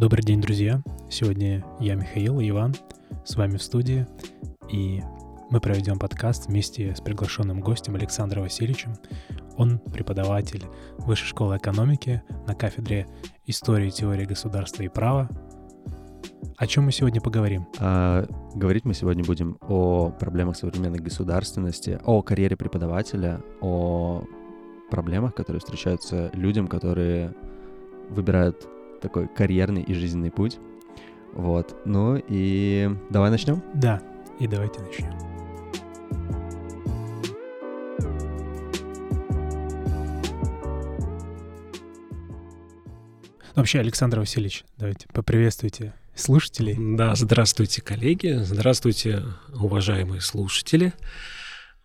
Добрый день, друзья! Сегодня я, Михаил и Иван, с вами в студии, и мы проведем подкаст вместе с приглашенным гостем Александром Васильевичем. Он преподаватель Высшей школы экономики на кафедре истории теории государства и права. О чем мы сегодня поговорим? А, говорить мы сегодня будем о проблемах современной государственности, о карьере преподавателя, о проблемах, которые встречаются людям, которые выбирают такой карьерный и жизненный путь. Вот. Ну и давай начнем? Да, и давайте начнем. Вообще, Александр Васильевич, давайте поприветствуйте слушателей. Да, здравствуйте, коллеги, здравствуйте, уважаемые слушатели.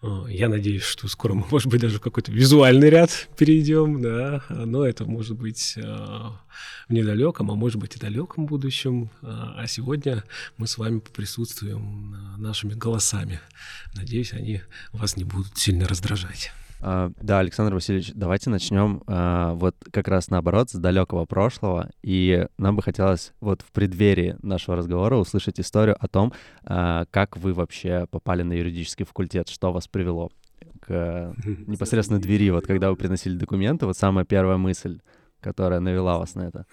Э, я надеюсь, что скоро мы, может быть, даже в какой-то визуальный ряд перейдем, да, но это может быть э, в недалеком, а может быть и далеком будущем. Э, а сегодня мы с вами поприсутствуем нашими голосами. Надеюсь, они вас не будут сильно раздражать. А, да, Александр Васильевич, давайте начнем а, вот как раз наоборот с далекого прошлого. И нам бы хотелось вот в преддверии нашего разговора услышать историю о том, а, как вы вообще попали на юридический факультет, что вас привело к непосредственно двери, вот когда вы приносили документы, вот самая первая мысль, которая навела вас на это.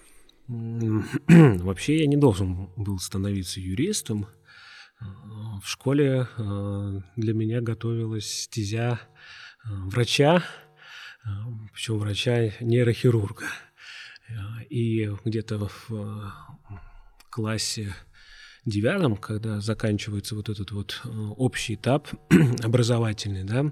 Вообще я не должен был становиться юристом. В школе для меня готовилась стезя Э, врача, э, причем врача нейрохирурга. Э, и где-то в классе девятом, когда заканчивается вот этот вот общий этап образовательный, да,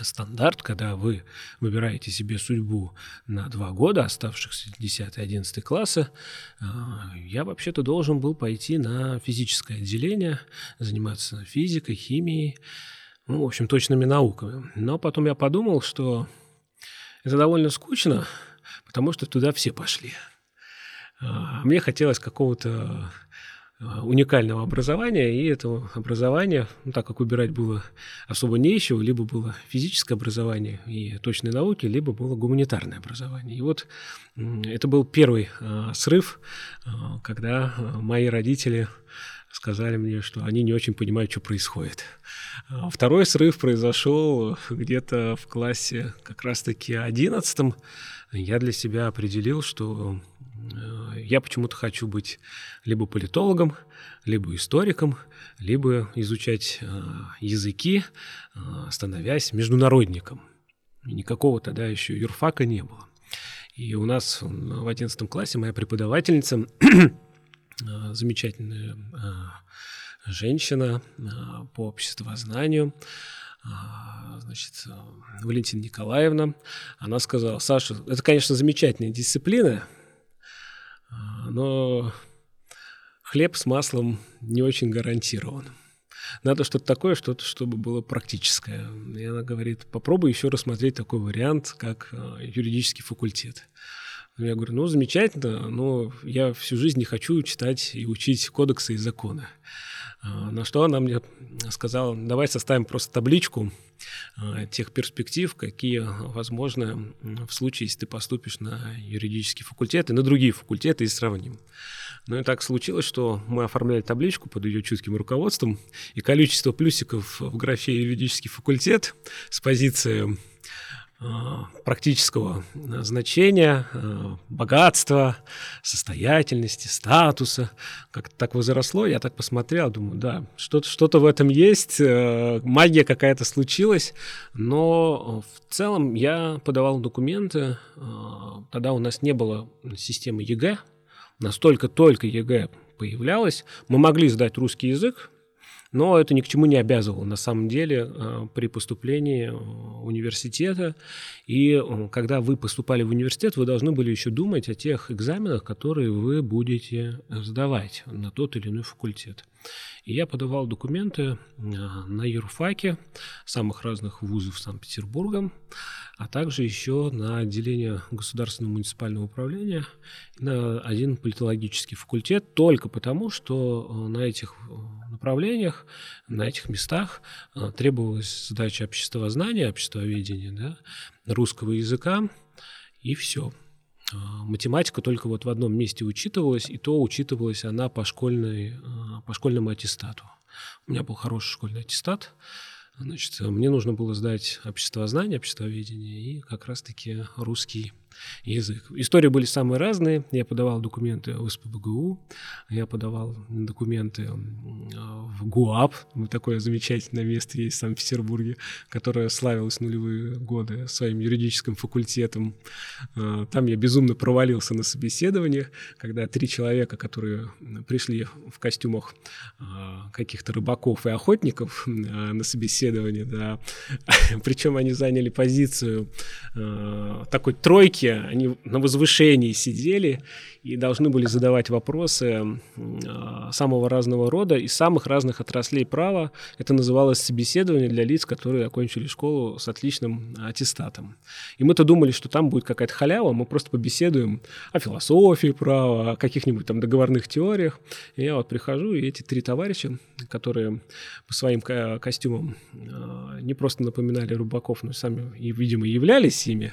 стандарт, когда вы выбираете себе судьбу на два года, оставшихся 10 и 11 класса, я вообще-то должен был пойти на физическое отделение, заниматься физикой, химией, ну, в общем, точными науками. Но потом я подумал, что это довольно скучно, потому что туда все пошли. А мне хотелось какого-то а, уникального образования, и это образование, ну, так как выбирать было особо не еще, либо было физическое образование и точные науки, либо было гуманитарное образование. И вот это был первый э, срыв, э, когда мои родители сказали мне, что они не очень понимают, что происходит. А второй срыв произошел где-то в классе как раз-таки одиннадцатом. Я для себя определил, что э, я почему-то хочу быть либо политологом, либо историком, либо изучать э, языки, э, становясь международником. Никакого тогда еще юрфака не было. И у нас в одиннадцатом классе моя преподавательница замечательная э, женщина э, по обществознанию, значит, Валентина Николаевна, она сказала, Саша, это, конечно, замечательная дисциплина, но хлеб с маслом не очень гарантирован. Надо что-то такое, что-то, чтобы было практическое. И она говорит, попробуй еще рассмотреть такой вариант, как юридический факультет. Я говорю, ну, замечательно, но я всю жизнь не хочу читать и учить кодексы и законы. А, на что она мне сказала, давай составим просто табличку а, тех перспектив, какие возможны в случае, если ты поступишь на юридический факультет и на другие факультеты и сравним. Ну и так случилось, что мы оформляли табличку под ее чутким руководством, и количество плюсиков в графе юридический факультет с позиции практического а, значения, а, богатства, состоятельности, статуса. Как так возросло, я так посмотрел, думаю, да, что-то что в этом есть, э, магия какая-то случилась, но в целом я подавал документы, тогда у нас не было системы ЕГЭ, настолько только ЕГЭ появлялась, мы могли сдать русский язык, но это ни к чему не обязывало на самом деле э, при поступлении в университета. И э, когда вы поступали в университет, вы должны были еще думать о тех экзаменах, которые вы будете сдавать на тот или иной факультет. И я подавал документы э, на юрфаке самых разных вузов Санкт-Петербурга, а также еще на отделение государственного муниципального управления, на один политологический факультет, только потому, что э, на этих э, направлениях, на этих местах требовалась задача обществознания, обществоведения, да, русского языка, и все. математика только вот в одном месте учитывалась, и то учитывалась она по, школьной, по школьному аттестату. У меня был хороший школьный аттестат, Значит, мне нужно было сдать обществознание, обществоведение и как раз-таки русский язык. Истории были самые разные. Я подавал документы в СПБГУ, я подавал документы в ГУАП, такое замечательное место есть в Санкт-Петербурге, которое славилось нулевые годы своим юридическим факультетом. А, там я безумно провалился на собеседовании, когда три человека, которые пришли в костюмах а, каких-то рыбаков и охотников а, на собеседование, да, причем они заняли позицию такой тройки, они на возвышении сидели и должны были задавать вопросы а, самого разного рода из самых разных отраслей права. Это называлось собеседование для лиц, которые окончили школу с отличным аттестатом. И мы-то думали, что там будет какая-то халява, мы просто побеседуем о философии права, о каких-нибудь там договорных теориях. И я вот прихожу, и эти три товарища, которые по своим костюмам а, не просто напоминали рыбаков, но сами, видимо, являлись ими,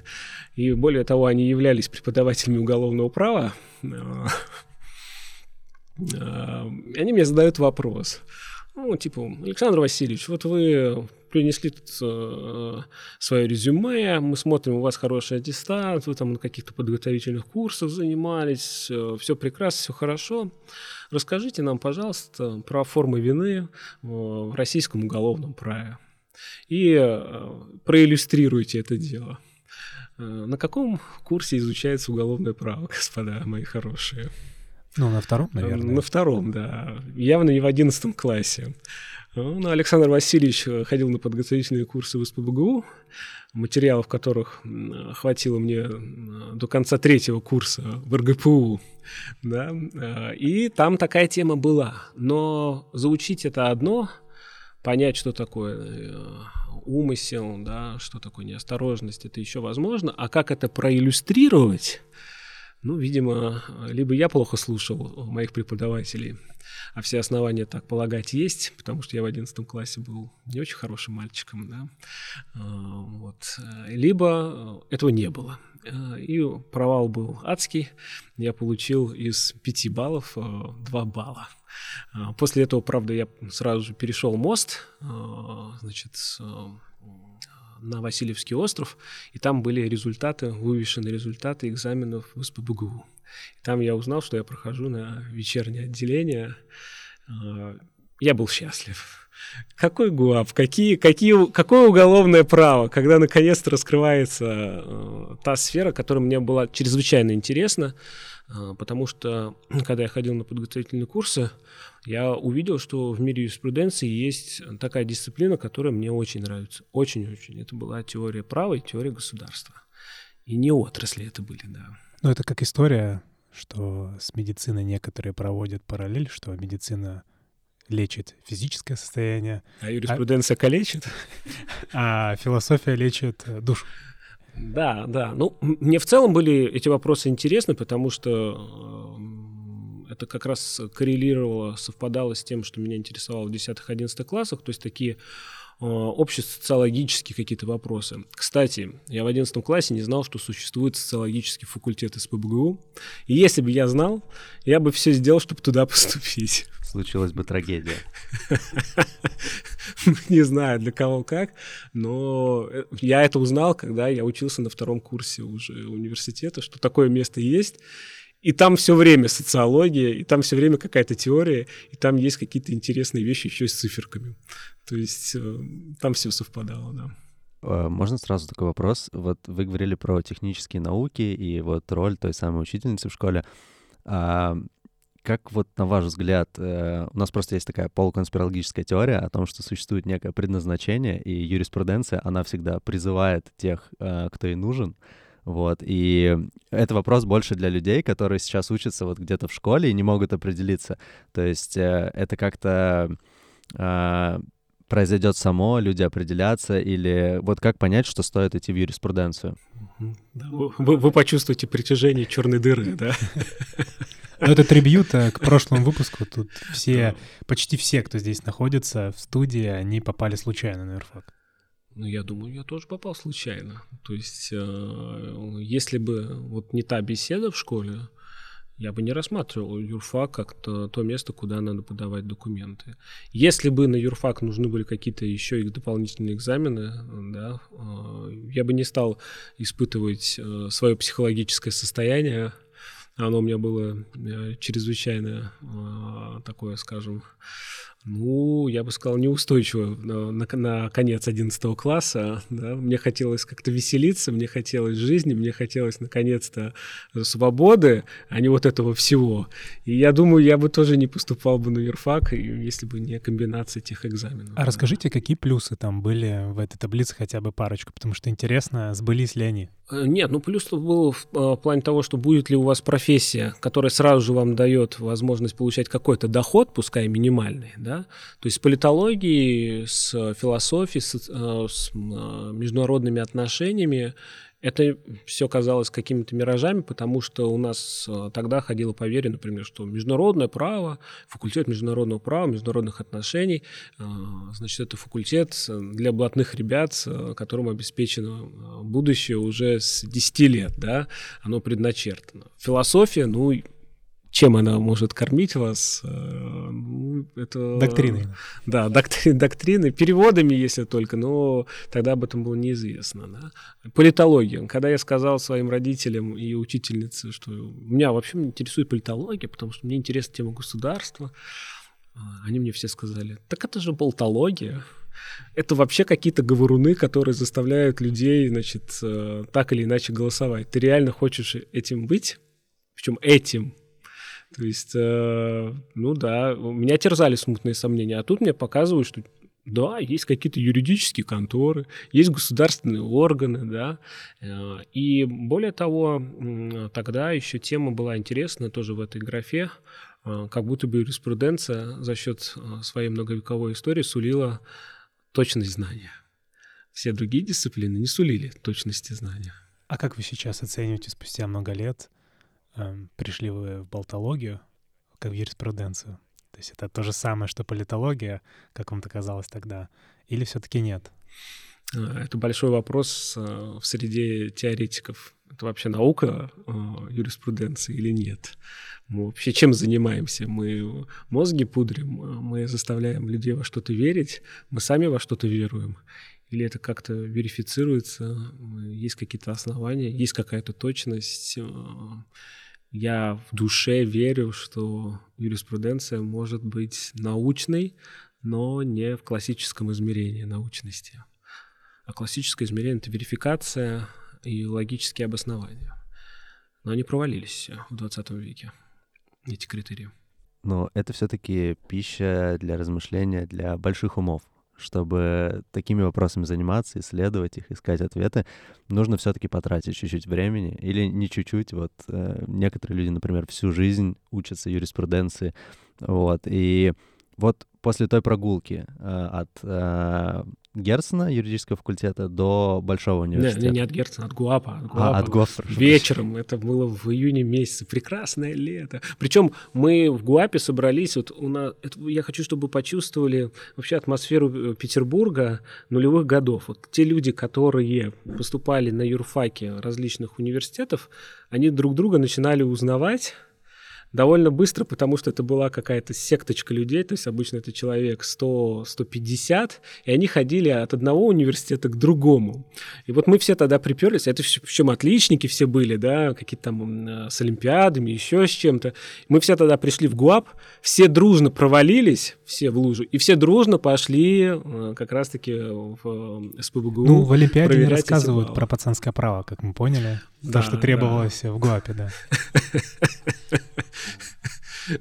и более того, они являлись преподавателями уголовного права, Э, они мне задают вопрос. Ну, типа, Александр Васильевич, вот вы принесли тут э, свое резюме, мы смотрим, у вас хороший аттестат, вы там на каких-то подготовительных курсах занимались, э, все прекрасно, все хорошо. Расскажите нам, пожалуйста, про формы вины в российском уголовном праве и э, проиллюстрируйте это дело. Э, на каком курсе изучается уголовное право, господа мои хорошие? Ну, на втором, наверное. На втором, да. Явно не в одиннадцатом классе. Ну, Александр Васильевич э, ходил на подготовительные курсы в СПБГУ, материалов которых хватило мне до конца третьего курса в РГПУ. Да? И там такая тема была. Но заучить это одно, понять, что такое э, умысел, да, что такое неосторожность, это еще возможно. А как это проиллюстрировать? Ну, видимо, либо я плохо слушал моих преподавателей, а все основания так полагать есть, потому что я в одиннадцатом классе был не очень хорошим мальчиком, да, а, вот. Либо этого не было. И провал был адский. Я получил из пяти баллов два балла. А, после этого, правда, я сразу же перешел мост, а, значит, на Васильевский остров, и там были результаты, вывешены результаты экзаменов в СПБГУ. И там я узнал, что я прохожу на вечернее отделение. А, я был счастлив. Какой ГУАП, какие, какие, какое уголовное право, когда наконец-то раскрывается та сфера, которая мне была чрезвычайно интересна. А, потому что, когда я ходил на подготовительные курсы, я увидел, что в мире юриспруденции есть такая дисциплина, которая мне очень нравится. Очень-очень. Это была теория права и теория государства. И не отрасли это были, да. Ну, это как история, что с медициной некоторые проводят параллель, что медицина лечит физическое состояние. А юриспруденция а... калечит? А философия лечит душу. Да, да. Ну, мне в целом были эти вопросы интересны, потому что э, это как раз коррелировало, совпадало с тем, что меня интересовало в 10-11 классах, то есть такие э, общесоциологические какие-то вопросы. Кстати, я в 11 классе не знал, что существует социологический факультет из ПБГУ. И если бы я знал, я бы все сделал, чтобы туда поступить случилась бы трагедия. Не знаю, для кого как, но э, я это узнал, когда я учился на втором курсе уже университета, что такое место есть, и там все время социология, и там все время какая-то теория, и там есть какие-то интересные вещи еще с циферками. То есть э, там все совпадало, да. А, можно сразу такой вопрос? Вот вы говорили про технические науки и вот роль той самой учительницы в школе. А как вот на ваш взгляд, э, у нас просто есть такая полуконспирологическая теория о том, что существует некое предназначение, и юриспруденция, она всегда призывает тех, э, кто ей нужен. Вот, и это вопрос больше для людей, которые сейчас учатся вот где-то в школе и не могут определиться. То есть э, это как-то произойдет само, люди определятся, или вот как понять, что стоит идти в юриспруденцию? Вы, вы почувствуете притяжение черной дыры, да? Ну, это трибьют э, к прошлому выпуску. Тут все, почти все, кто здесь находится в студии, они попали случайно на юрфак. Ну, я думаю, я тоже попал случайно. То есть, э, если бы вот не та беседа в школе, я бы не рассматривал юрфак как то, то место, куда надо подавать документы. Если бы на юрфак нужны были какие-то еще и дополнительные экзамены, да, э, я бы не стал испытывать э, свое психологическое состояние. Оно у меня было э, чрезвычайно такое, скажем, ну, я бы сказал, неустойчиво на, на, на конец 11 класса. Да? Мне хотелось как-то веселиться, мне хотелось жизни, мне хотелось наконец-то свободы, а не вот этого всего. И я думаю, я бы тоже не поступал бы на юрфак, если бы не комбинация этих экзаменов. А да. расскажите, какие плюсы там были в этой таблице, хотя бы парочку, потому что интересно, сбылись ли они? Э, нет, ну плюс был в, э, в плане того, что будет ли у вас профессия, которая сразу же вам дает возможность получать какой-то доход, пускай минимальный, да, то есть с политологией, с философией, с, э, с международными отношениями это все казалось какими-то миражами, потому что у нас э, тогда ходило поверье, например, что международное право, факультет международного права, международных отношений, э, значит, это факультет для блатных ребят, э, которым обеспечено будущее уже с 10 лет, да, оно предначертано. Философия, ну, чем она может кормить вас, э, ну, это... Доктрины. Да, доктри... доктрины, переводами, если только, но тогда об этом было неизвестно. Да? Политология. Когда я сказал своим родителям и учительнице, что меня вообще интересует политология, потому что мне интересна тема государства, э, они мне все сказали, так это же болтология. Это вообще какие-то говоруны, которые заставляют людей, значит, э, так или иначе голосовать. Ты реально хочешь этим быть? Причем этим, то есть, э, ну да, меня терзали смутные сомнения, а тут мне показывают, что да, есть какие-то юридические конторы, есть государственные органы, да. Э, и более того, тогда еще тема была интересная тоже в этой графе, э, как будто бы юриспруденция за счет э, своей многовековой истории сулила точность знания. Все другие дисциплины не сулили точности знания. А как вы сейчас оцениваете спустя много лет Эм, пришли вы в болтологию, как в юриспруденцию? То есть это то же самое, что политология, как вам-то казалось тогда, или все-таки нет? А, это большой вопрос э, в среде теоретиков. Это вообще наука э, юриспруденции или нет? Мы вообще чем занимаемся? Мы мозги пудрим, мы заставляем людей во что-то верить, мы сами во что-то веруем. Или это как-то верифицируется, есть какие-то основания, есть какая-то точность, э, я в душе верю, что юриспруденция может быть научной, но не в классическом измерении научности. А классическое измерение — это верификация и логические обоснования. Но они провалились в 20 веке, эти критерии. Но это все-таки пища для размышления для больших умов чтобы такими вопросами заниматься, исследовать их, искать ответы, нужно все-таки потратить чуть-чуть времени. Или не чуть-чуть. Вот э, некоторые люди, например, всю жизнь учатся юриспруденции. Вот. И вот после той прогулки э, от э, Герцена юридического факультета до Большого университета. Не, не, не от Герцена, от Гуапа. От Гуапа. А, от Гуапа. Вечером, это было в июне месяце, прекрасное лето. Причем мы в Гуапе собрались, вот у нас, это, я хочу, чтобы вы почувствовали вообще атмосферу э, Петербурга нулевых годов. Вот те люди, которые поступали на юрфаке различных университетов, они друг друга начинали узнавать, довольно быстро, потому что это была какая-то секточка людей, то есть обычно это человек 100-150, и они ходили от одного университета к другому. И вот мы все тогда приперлись, это в чем отличники все были, да, какие-то там э, с олимпиадами, еще с чем-то. Мы все тогда пришли в ГУАП, все дружно провалились, все в лужу, и все дружно пошли э, как раз-таки в э, СПБГУ. Ну, в Олимпиаде не рассказывают про пацанское право, как мы поняли. Да, То, что требовалось да. в ГУАПе, да.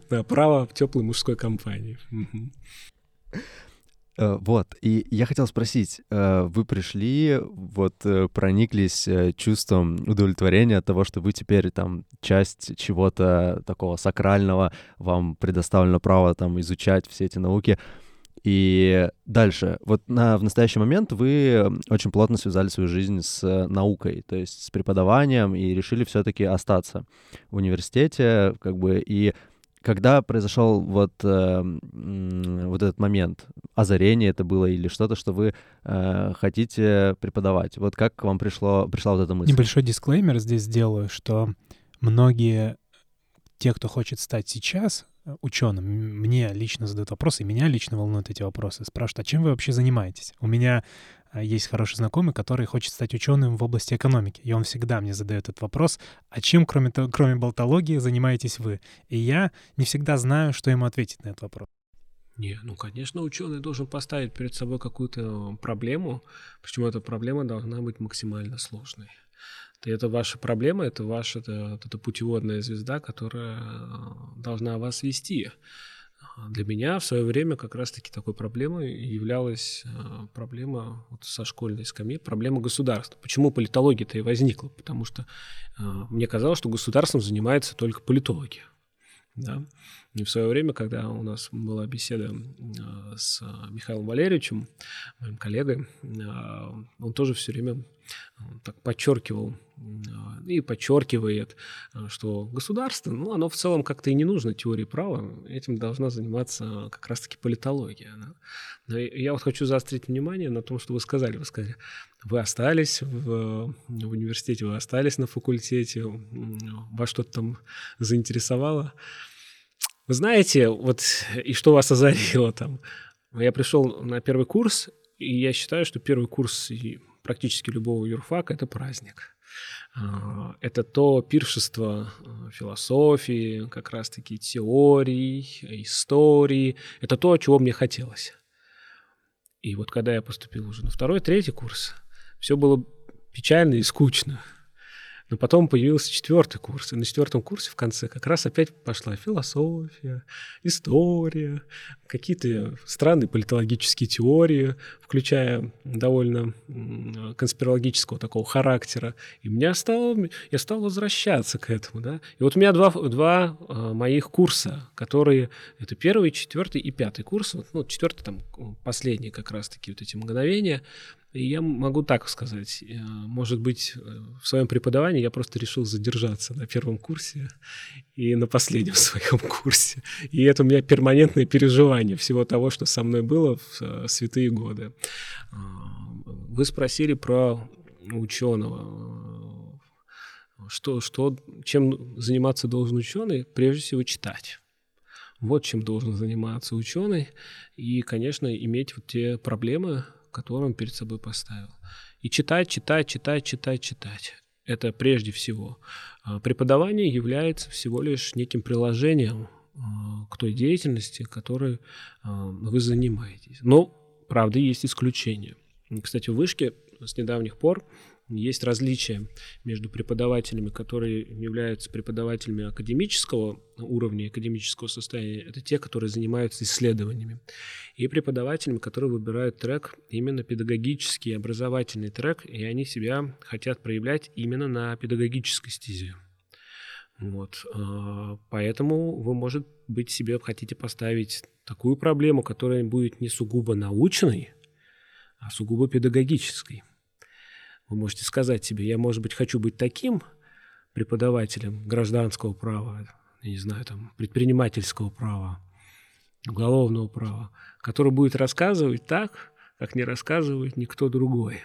Да, право в теплой мужской компании. Э, вот, и я хотел спросить, э, вы пришли, вот э, прониклись чувством удовлетворения от того, что вы теперь там часть чего-то такого сакрального, вам предоставлено право там изучать все эти науки. И дальше, вот на, в настоящий момент вы очень плотно связали свою жизнь с наукой, то есть с преподаванием, и решили все-таки остаться в университете, как бы, и когда произошел вот, э, вот этот момент, озарение это было или что-то, что вы э, хотите преподавать? Вот как к вам пришло, пришла вот эта мысль? Небольшой дисклеймер здесь сделаю, что многие те, кто хочет стать сейчас ученым, мне лично задают вопросы, и меня лично волнуют эти вопросы. Спрашивают, а чем вы вообще занимаетесь? У меня э, есть хороший знакомый, который хочет стать ученым в области экономики, и он всегда мне задает этот вопрос, а чем, кроме, кроме болтологии, занимаетесь вы? И я не всегда знаю, что ему ответить на этот вопрос. Не, ну, конечно, ученый должен поставить перед собой какую-то проблему, причем эта проблема должна быть максимально сложной. И это ваша проблема, это ваша это, это путеводная звезда, которая э, должна вас вести. Для меня в свое время как раз-таки такой проблемой являлась э, проблема вот со школьной скамьи, проблема государства. Почему политология-то и возникла? Потому что э, мне казалось, что государством занимается только политологи. Да? И в свое время, когда у нас была беседа с Михаилом Валерьевичем, моим коллегой, он тоже все время так подчеркивал и подчеркивает, что государство, ну, оно в целом как-то и не нужно теории права, этим должна заниматься как раз-таки политология. Да? Я вот хочу заострить внимание на том, что вы сказали. Вы сказали, вы остались в, в университете, вы остались на факультете, вас что-то там заинтересовало. Вы знаете, вот и что вас озарило там? Я пришел на первый курс, и я считаю, что первый курс практически любого юрфака — это праздник. А, это то пиршество а, философии, как раз-таки теорий, истории. Это то, чего мне хотелось. И вот когда я поступил уже на второй, третий курс, все было печально и скучно. Но потом появился четвертый курс, и на четвертом курсе в конце как раз опять пошла философия, история, какие-то странные политологические теории, включая довольно конспирологического такого характера. И меня стало, я стал возвращаться к этому. Да? И вот у меня два, два а, моих курса, которые... Это первый, четвертый и пятый курс. Ну, четвертый там последний как раз-таки вот эти мгновения. Я могу так сказать, э, может быть, э, в своем преподавании я просто решил задержаться на первом курсе и на последнем своем курсе. И это у меня перманентное переживание всего того, что со мной было в э, святые годы. Вы спросили про ученого. Что, что, чем заниматься должен ученый? Прежде всего читать. Вот чем должен заниматься ученый. И, конечно, иметь вот те проблемы, который он перед собой поставил. И читать, читать, читать, читать, читать. Это прежде всего. А преподавание является всего лишь неким приложением а, к той деятельности, которой а, вы занимаетесь. Но, правда, есть исключения. Кстати, в вышке с недавних пор есть различия между преподавателями, которые являются преподавателями академического уровня, академического состояния. Это те, которые занимаются исследованиями. И преподавателями, которые выбирают трек, именно педагогический, образовательный трек, и они себя хотят проявлять именно на педагогической стезе. Вот. А, поэтому вы, может быть, себе хотите поставить такую проблему, которая будет не сугубо научной, а сугубо педагогической. Вы можете сказать себе, я, может быть, хочу быть таким преподавателем гражданского права, я не знаю, там, предпринимательского права, уголовного права, который будет рассказывать так, как не рассказывает никто другой.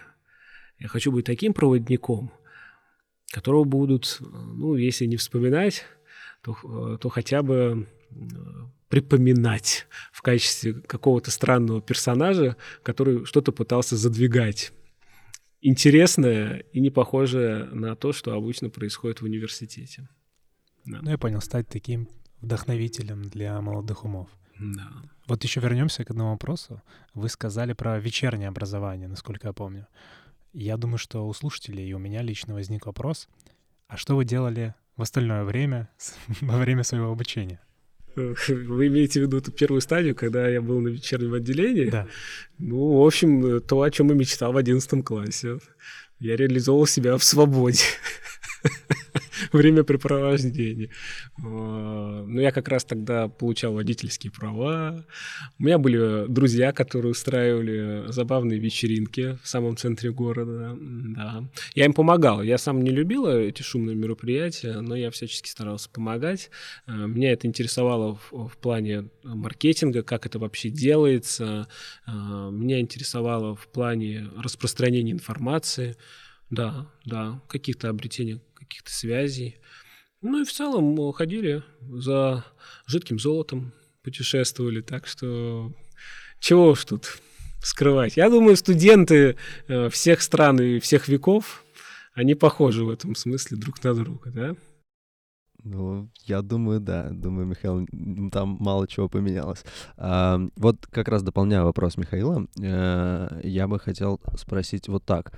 Я хочу быть таким проводником, которого будут, ну, если не вспоминать, то, то хотя бы припоминать в качестве какого-то странного персонажа, который что-то пытался задвигать интересное и не похожее на то, что обычно происходит в университете. Да. Ну, я понял, стать таким вдохновителем для молодых умов. Да. Вот еще вернемся к одному вопросу. Вы сказали про вечернее образование, насколько я помню. Я думаю, что у слушателей и у меня лично возник вопрос, а что вы делали в остальное время во время своего обучения? Вы имеете в виду эту первую стадию, когда я был на вечернем отделении? Да. Ну, в общем, то, о чем я мечтал в одиннадцатом классе. Я реализовал себя в свободе. времяпрепровождение. Ну, я как раз тогда получал водительские права. У меня были друзья, которые устраивали забавные вечеринки в самом центре города. Да. Я им помогал. Я сам не любил эти шумные мероприятия, но я всячески старался помогать. Э, меня это интересовало в, в плане маркетинга, как это вообще делается. Э, меня интересовало в плане распространения информации. Да, да, каких-то обретения каких-то связей. Ну и в целом ходили за жидким золотом, путешествовали, так что чего уж тут скрывать. Я думаю, студенты э, всех стран и всех веков, они похожи в этом смысле друг на друга, да? Ну, я думаю, да. Думаю, Михаил, там мало чего поменялось. А, вот как раз дополняя вопрос Михаила, э, я бы хотел спросить вот так.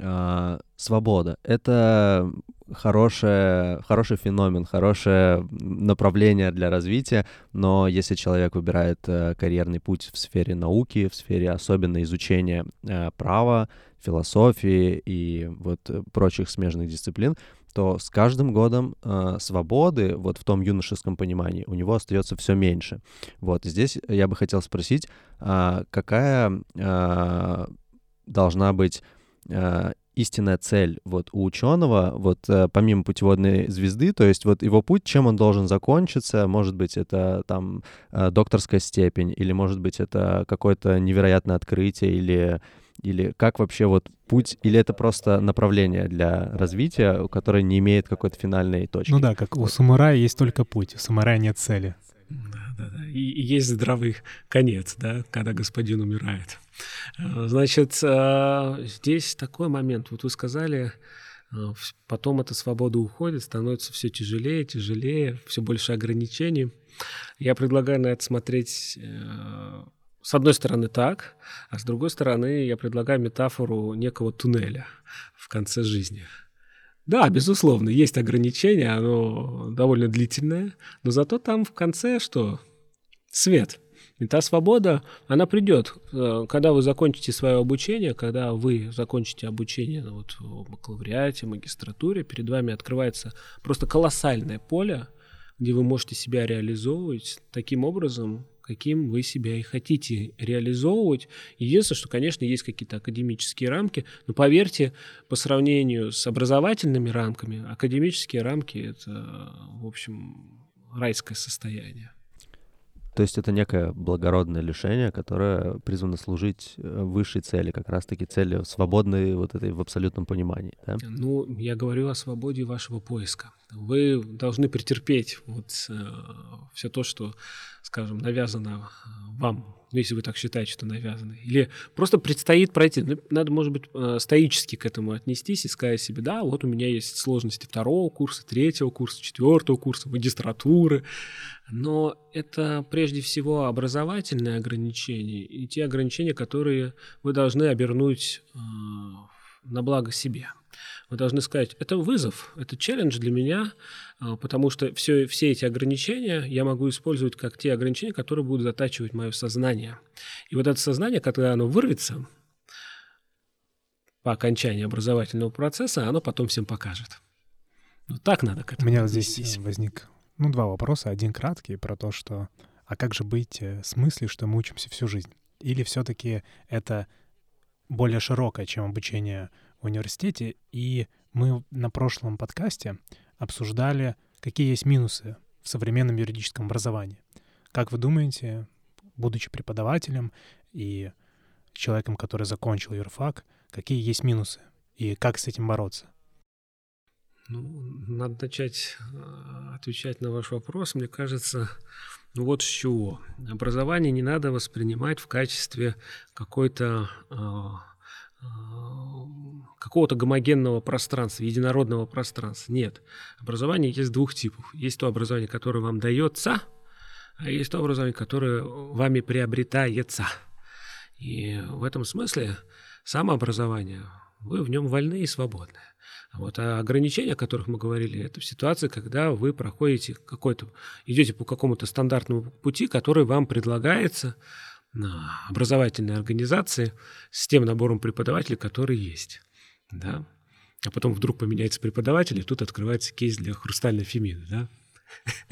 А, свобода — это хорошее, хороший феномен, хорошее направление для развития, но если человек выбирает э, карьерный путь в сфере науки, в сфере особенно изучения э, права, философии и вот прочих смежных дисциплин, то с каждым годом э, свободы, вот в том юношеском понимании, у него остается все меньше. Вот здесь я бы хотел спросить, э, какая э, должна быть э, истинная цель вот у ученого, вот э, помимо путеводной звезды, то есть вот его путь, чем он должен закончиться, может быть, это там э, докторская степень, или может быть, это какое-то невероятное открытие, или или как вообще вот путь, или это просто направление для развития, которое не имеет какой-то финальной точки? Ну да, как у самурая есть только путь, у самурая нет цели. Да, да. И, и есть здравый конец, да, когда господин умирает. Э, значит, э, здесь такой момент. Вот вы сказали, э, потом эта свобода уходит, становится все тяжелее, тяжелее, все больше ограничений. Я предлагаю на это смотреть с одной стороны так, а с другой стороны я предлагаю метафору некого туннеля в конце жизни. Да, безусловно, есть ограничения, оно довольно длительное, но зато там в конце что? Свет. И та свобода, она придет, э, когда вы закончите свое обучение, когда вы закончите обучение вот, в бакалавриате, магистратуре, перед вами открывается просто колоссальное поле, где вы можете себя реализовывать таким образом, каким вы себя и хотите реализовывать. Единственное, что, конечно, есть какие-то академические рамки, но поверьте, по сравнению с образовательными рамками, академические рамки — это, в общем, райское состояние. То есть это некое благородное лишение, которое призвано служить э, высшей цели, как раз-таки цели свободной вот этой в абсолютном понимании. Да? Ну, я говорю о свободе вашего поиска. Вы должны претерпеть вот э, все то, что, скажем, навязано э, вам ну, если вы так считаете, что навязаны. Или просто предстоит пройти. Ну, надо, может быть, э, стоически к этому отнестись и сказать себе, да, вот у меня есть сложности второго курса, третьего курса, четвертого курса, магистратуры. Но это прежде всего образовательные ограничения и те ограничения, которые вы должны обернуть э, на благо себе. Вы должны сказать, это вызов, это челлендж для меня, а, потому что все, все эти ограничения я могу использовать как те ограничения, которые будут затачивать мое сознание. И вот это сознание, когда оно вырвется по окончании образовательного процесса, оно потом всем покажет. Ну так надо к этому У меня вот здесь возник ну, два вопроса. Один краткий про то, что а как же быть э, с мыслью, что мы учимся всю жизнь? Или все-таки это более широкое, чем обучение университете, и мы на прошлом подкасте обсуждали, какие есть минусы в современном юридическом образовании. Как вы думаете, будучи преподавателем и человеком, который закончил юрфак, какие есть минусы и как с этим бороться? Ну, надо начать э, отвечать на ваш вопрос. Мне кажется, ну вот с чего. Образование не надо воспринимать в качестве какой-то э, какого-то гомогенного пространства, единородного пространства. Нет. Образование есть двух типов. Есть то образование, которое вам дается, а есть то образование, которое вами приобретается. И в этом смысле самообразование, вы в нем вольны и свободны. Вот, а ограничения, о которых мы говорили, это в ситуации, когда вы проходите какой-то, идете по какому-то стандартному пути, который вам предлагается образовательной организации с тем набором преподавателей, которые есть. Да? а потом вдруг поменяется преподаватель, и тут открывается кейс для хрустальной фемины, да?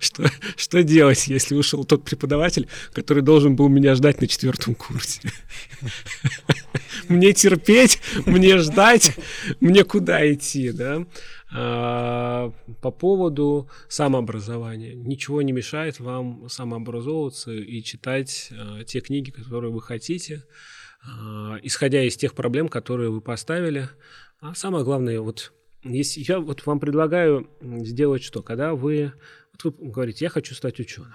Что, что делать, если ушел тот преподаватель, который должен был меня ждать на четвертом курсе? Мне терпеть, мне ждать, мне куда идти, да? А, по поводу самообразования. Ничего не мешает вам самообразовываться и читать а, те книги, которые вы хотите, исходя из тех проблем, которые вы поставили. А самое главное, вот если я вот вам предлагаю сделать что, когда вы, вот вы говорите, я хочу стать ученым.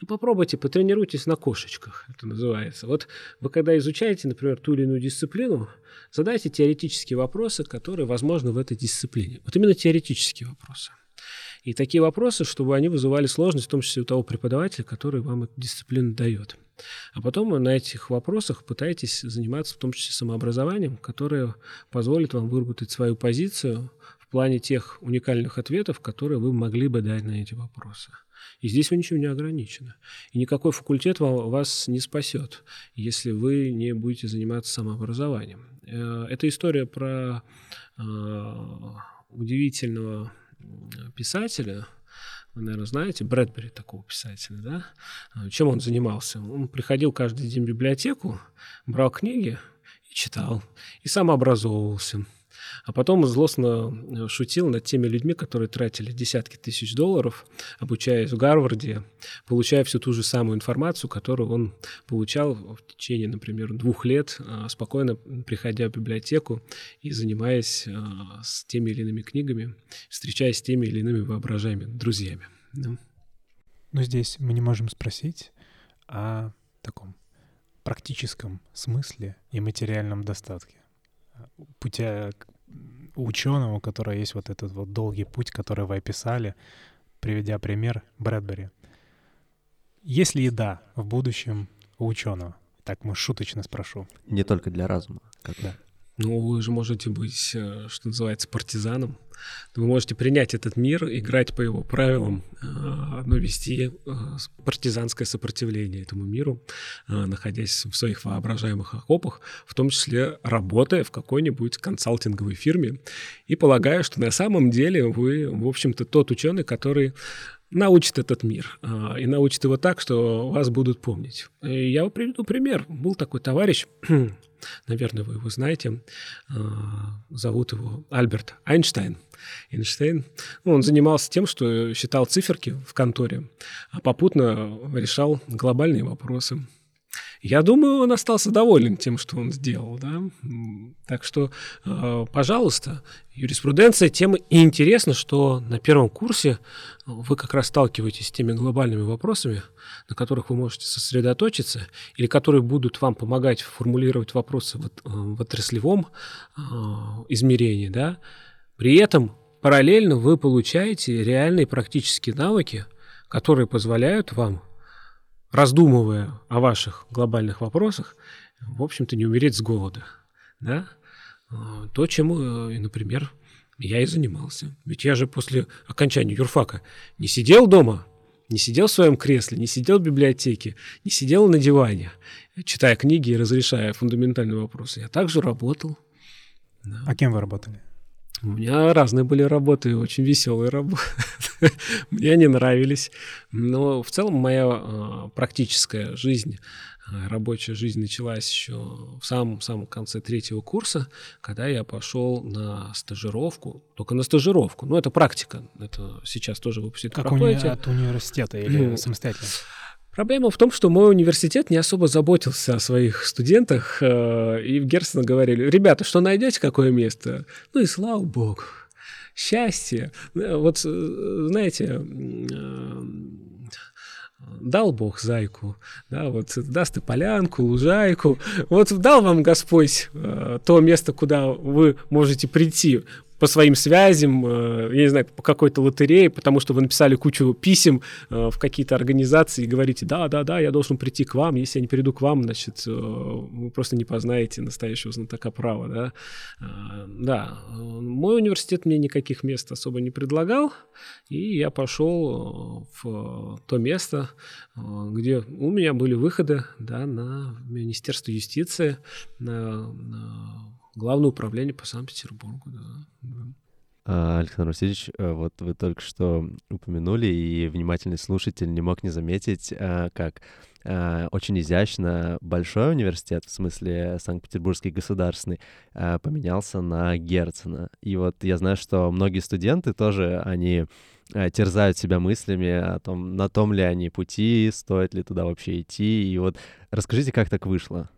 Ну, попробуйте, потренируйтесь на кошечках, это называется. Вот вы когда изучаете, например, ту или иную дисциплину, задайте теоретические вопросы, которые возможны в этой дисциплине. Вот именно теоретические вопросы. И такие вопросы, чтобы они вызывали сложность, в том числе у того преподавателя, который вам эту дисциплину дает. А потом на этих вопросах пытаетесь заниматься в том числе самообразованием, которое позволит вам выработать свою позицию в плане тех уникальных ответов, которые вы могли бы дать на эти вопросы. И здесь вы ничего не ограничены. И никакой факультет вас не спасет, если вы не будете заниматься самообразованием. Э, это история про э, удивительного писателя, вы, наверное, знаете, Брэдбери такого писателя, да? Э, чем он занимался? Он приходил каждый день в библиотеку, брал книги и читал, и самообразовывался. А потом злостно э, шутил над теми людьми, которые тратили десятки тысяч долларов, обучаясь в Гарварде, получая всю ту же самую информацию, которую он получал в течение, например, двух лет, э, спокойно приходя в библиотеку и занимаясь э, с теми или иными книгами, встречаясь с теми или иными воображаемыми друзьями. Да. Но здесь мы не можем спросить о таком практическом смысле и материальном достатке. Путя ученого, у которого есть вот этот вот долгий путь, который вы описали, приведя пример Брэдбери. Есть ли еда в будущем у ученого? Так, мы шуточно спрошу. Не только для разума. Как... Да. Ну, вы же можете быть, э, что называется, партизаном. Вы можете принять этот мир, играть по его правилам, э, но вести э, партизанское сопротивление этому миру, находясь в своих воображаемых окопах, в том числе работая в какой-нибудь консалтинговой фирме, и полагаю, что на самом деле вы, в общем-то, тот ученый, который научит этот мир. И научит его так, что вас будут помнить. И я приведу пример. Был такой товарищ, наверное, вы его знаете, а, зовут его Альберт Эйнштейн. Эйнштейн, ну, он занимался тем, что считал циферки в конторе, а попутно решал глобальные вопросы. Я думаю, он остался доволен тем, что он сделал. Да? Так что, э, пожалуйста, юриспруденция тем и интересно, что на первом курсе вы как раз сталкиваетесь с теми глобальными вопросами, на которых вы можете сосредоточиться, или которые будут вам помогать формулировать вопросы в, в отраслевом э, измерении. Да? При этом параллельно вы получаете реальные практические навыки, которые позволяют вам раздумывая о ваших глобальных вопросах, в общем-то, не умереть с голода. Да? А, то, чем, э, например, я и занимался. Ведь я же после окончания юрфака не сидел дома, не сидел в своем кресле, не сидел в библиотеке, не сидел на диване, читая книги и разрешая фундаментальные вопросы. Я также работал. Да. А кем вы работали? У меня разные были работы, очень веселые работы. Мне они нравились. Но в целом моя а, практическая жизнь, а, рабочая жизнь началась еще в самом-самом конце третьего курса, когда я пошел на стажировку, только на стажировку. Ну, это практика, это сейчас тоже вы Как. Уни- от университета или самостоятельно? Проблема в том, что мой университет не особо заботился о своих студентах, э, и в Герцена говорили, ребята, что найдете какое место? Ну и слава богу, счастье. Э, вот, э, знаете, дал Бог зайку, да, вот даст и полянку, лужайку, вот дал вам Господь то место, куда вы можете прийти, по своим связям, э, я не знаю, по какой-то лотерее, потому что вы написали кучу писем э, в какие-то организации и говорите, да, да, да, я должен прийти к вам, если я не приду к вам, значит, э, вы просто не познаете настоящего знатока права, да. Да, мой университет мне никаких мест особо не предлагал, и я пошел в то место, где у меня были выходы, да, на Министерство юстиции, на, на Главное управление по Санкт-Петербургу, да. А, Александр Васильевич, э, вот вы только что упомянули, и внимательный слушатель не мог не заметить, э, как э, очень изящно большой университет, в смысле Санкт-Петербургский государственный, поменялся на Герцена. И вот я знаю, что многие студенты тоже, они терзают себя мыслями о том, на том ли они пути, стоит ли туда вообще идти. И вот расскажите, как так вышло?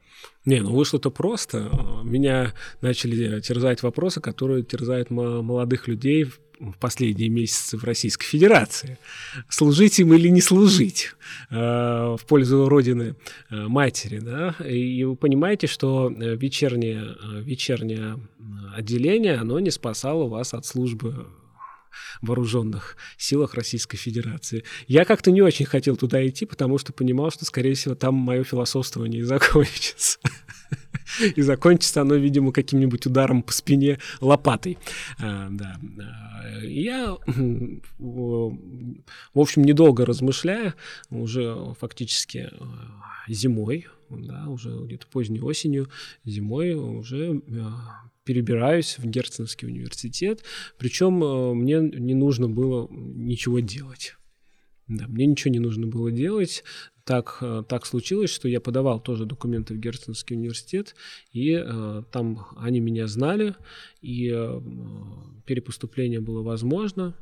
Не, ну вышло-то просто. Меня начали терзать вопросы, которые терзают молодых людей в последние месяцы в Российской Федерации. Служить им или не служить э, в пользу Родины э, Матери. Да? И вы понимаете, что вечернее, вечернее отделение, оно не спасало вас от службы вооруженных силах Российской Федерации. Я как-то не очень хотел туда идти, потому что понимал, что, скорее всего, там мое философствование закончится. И закончится оно, видимо, каким-нибудь ударом по спине лопатой. А, да. Я, в общем, недолго размышляя, уже фактически э, зимой, да, уже где-то поздней осенью, зимой уже э, перебираюсь в Герценовский университет, причем э, мне не нужно было ничего делать. Да, мне ничего не нужно было делать. Так, э, так случилось, что я подавал тоже документы в Герценовский университет, и э, там они меня знали, и э, перепоступление было возможно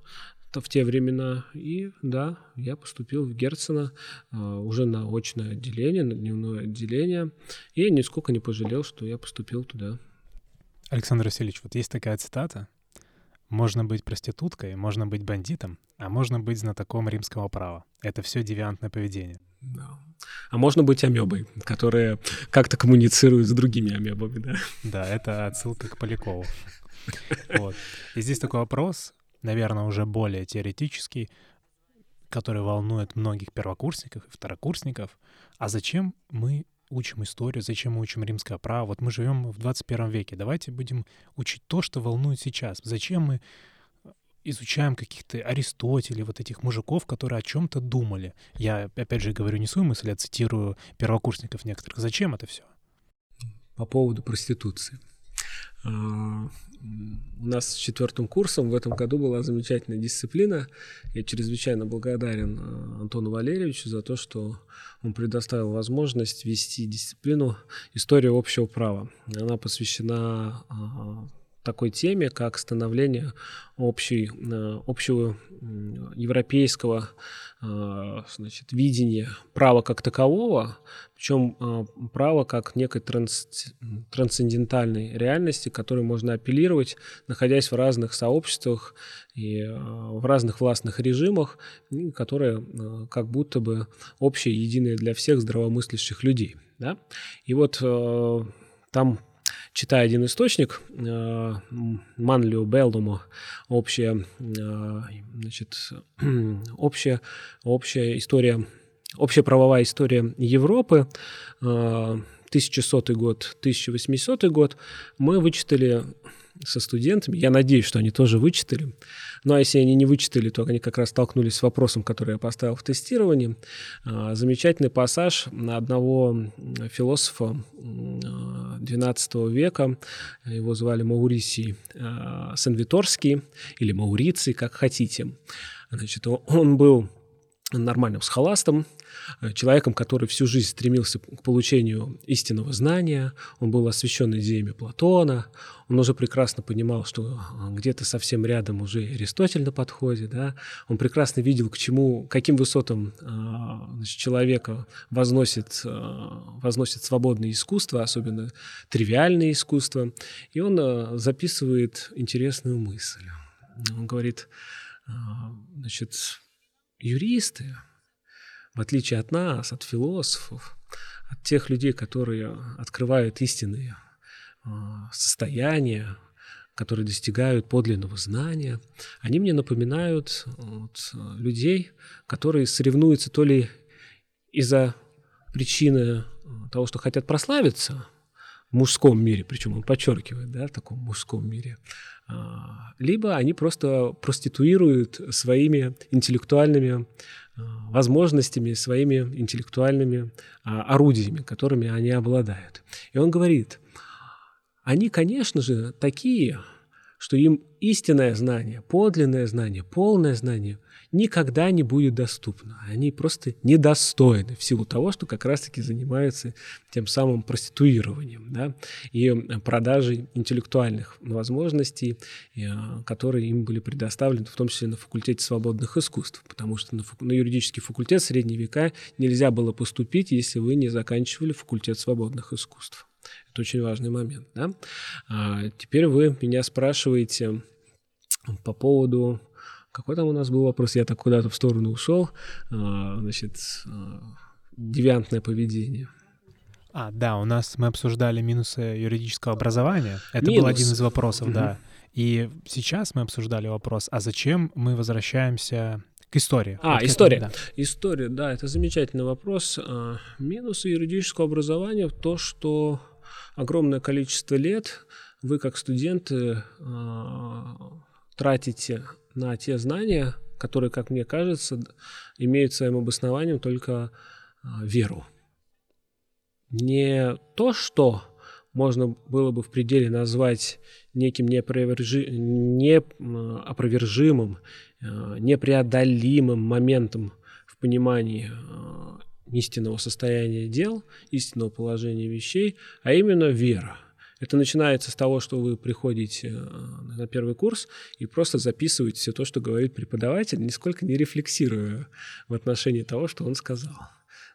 в те времена. И да, я поступил в Герцена э, уже на очное отделение, на дневное отделение, и я нисколько не пожалел, что я поступил туда. Александр Васильевич, вот есть такая цитата. Можно быть проституткой, можно быть бандитом, а можно быть знатоком римского права. Это все девиантное поведение. Да. А можно быть амебой, которая как-то коммуницирует с другими амебами, да? Да, это отсылка к Полякову. Вот. И здесь такой вопрос, наверное, уже более теоретический, который волнует многих первокурсников и второкурсников. А зачем мы учим историю, зачем мы учим римское право. Вот мы живем в 21 веке. Давайте будем учить то, что волнует сейчас. Зачем мы э, изучаем каких-то Аристотелей, вот этих мужиков, которые о чем-то думали. Я, опять же, говорю не свою мысль, а цитирую первокурсников некоторых. Зачем это все? По поводу проституции. А, у нас с четвертым курсом в этом году была замечательная дисциплина. Я чрезвычайно благодарен а, Антону Валерьевичу за то, что он предоставил возможность вести дисциплину «История общего права». Она посвящена а, такой теме, как становление общей, общего европейского значит, видения права как такового, причем э, право как некой транс, трансцендентальной реальности, которой можно апеллировать, находясь в разных сообществах и э, в разных властных режимах, которые э, как будто бы общее, единое для всех здравомыслящих людей. Да? И вот там читая один источник, Манлио Белдуму, общая, значит, общая, общая история Общая правовая история Европы, 1100 э, год, 1800 год, мы вычитали со студентами. Я надеюсь, что они тоже вычитали. Ну, а если они не вычитали, то они как раз столкнулись с вопросом, который я поставил в тестировании. Э, замечательный пассаж одного философа XII века. Его звали Маурисий э, Сенвиторский или Мауриций, как хотите. Значит, он был нормальным схоластом, человеком, который всю жизнь стремился к получению истинного знания, он был освящен идеями Платона, он уже прекрасно понимал, что э, где-то совсем рядом уже Аристотель на подходе, да? он прекрасно видел, к чему, каким высотам э, значит, человека возносит, возносит свободное искусство, особенно тривиальное искусство, и он записывает интересную мысль. Он говорит, значит, юристы, в отличие от нас, от философов, от тех людей, которые открывают истинные а, состояния, которые достигают подлинного знания, они мне напоминают вот, людей, которые соревнуются то ли из-за причины того, что хотят прославиться в мужском мире, причем он подчеркивает, да, в таком мужском мире, а, либо они просто проституируют своими интеллектуальными возможностями, своими интеллектуальными а, орудиями, которыми они обладают. И он говорит, они, конечно же, такие, что им истинное знание, подлинное знание, полное знание никогда не будет доступно. Они просто недостойны в силу того, что как раз-таки занимаются тем самым проституированием да, и продажей интеллектуальных возможностей, э, которые им были предоставлены, в том числе на факультете свободных искусств, потому что на, на юридический факультет в средние века нельзя было поступить, если вы не заканчивали факультет свободных искусств. Это очень важный момент. Да? А теперь вы меня спрашиваете по поводу... Какой там у нас был вопрос? Я так куда-то в сторону ушел. А, значит, а, девиантное поведение. А, да, у нас мы обсуждали минусы юридического образования. Это Минус. был один из вопросов, угу. да. И сейчас мы обсуждали вопрос, а зачем мы возвращаемся к истории. А, вот история. Этому, да. История, да, это замечательный вопрос. А, минусы юридического образования в то, что огромное количество лет вы как студенты тратите на те знания, которые, как мне кажется, имеют своим обоснованием только а, веру. Не то, что можно было бы в пределе назвать неким неопровержи... неопровержимым, а, непреодолимым моментом в понимании истинного состояния дел, истинного положения вещей, а именно вера. Это начинается с того, что вы приходите э, на первый курс и просто записываете все то, что говорит преподаватель, нисколько не рефлексируя в отношении того, что он сказал.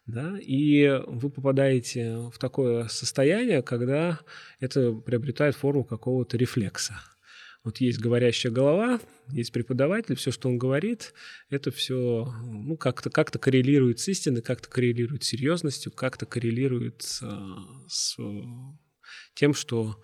Да? И вы попадаете в такое состояние, когда это приобретает форму какого-то рефлекса. Вот есть говорящая голова, есть преподаватель, все, что он говорит, это все ну, как-то как коррелирует с истиной, как-то коррелирует с серьезностью, как-то коррелирует с, с тем, что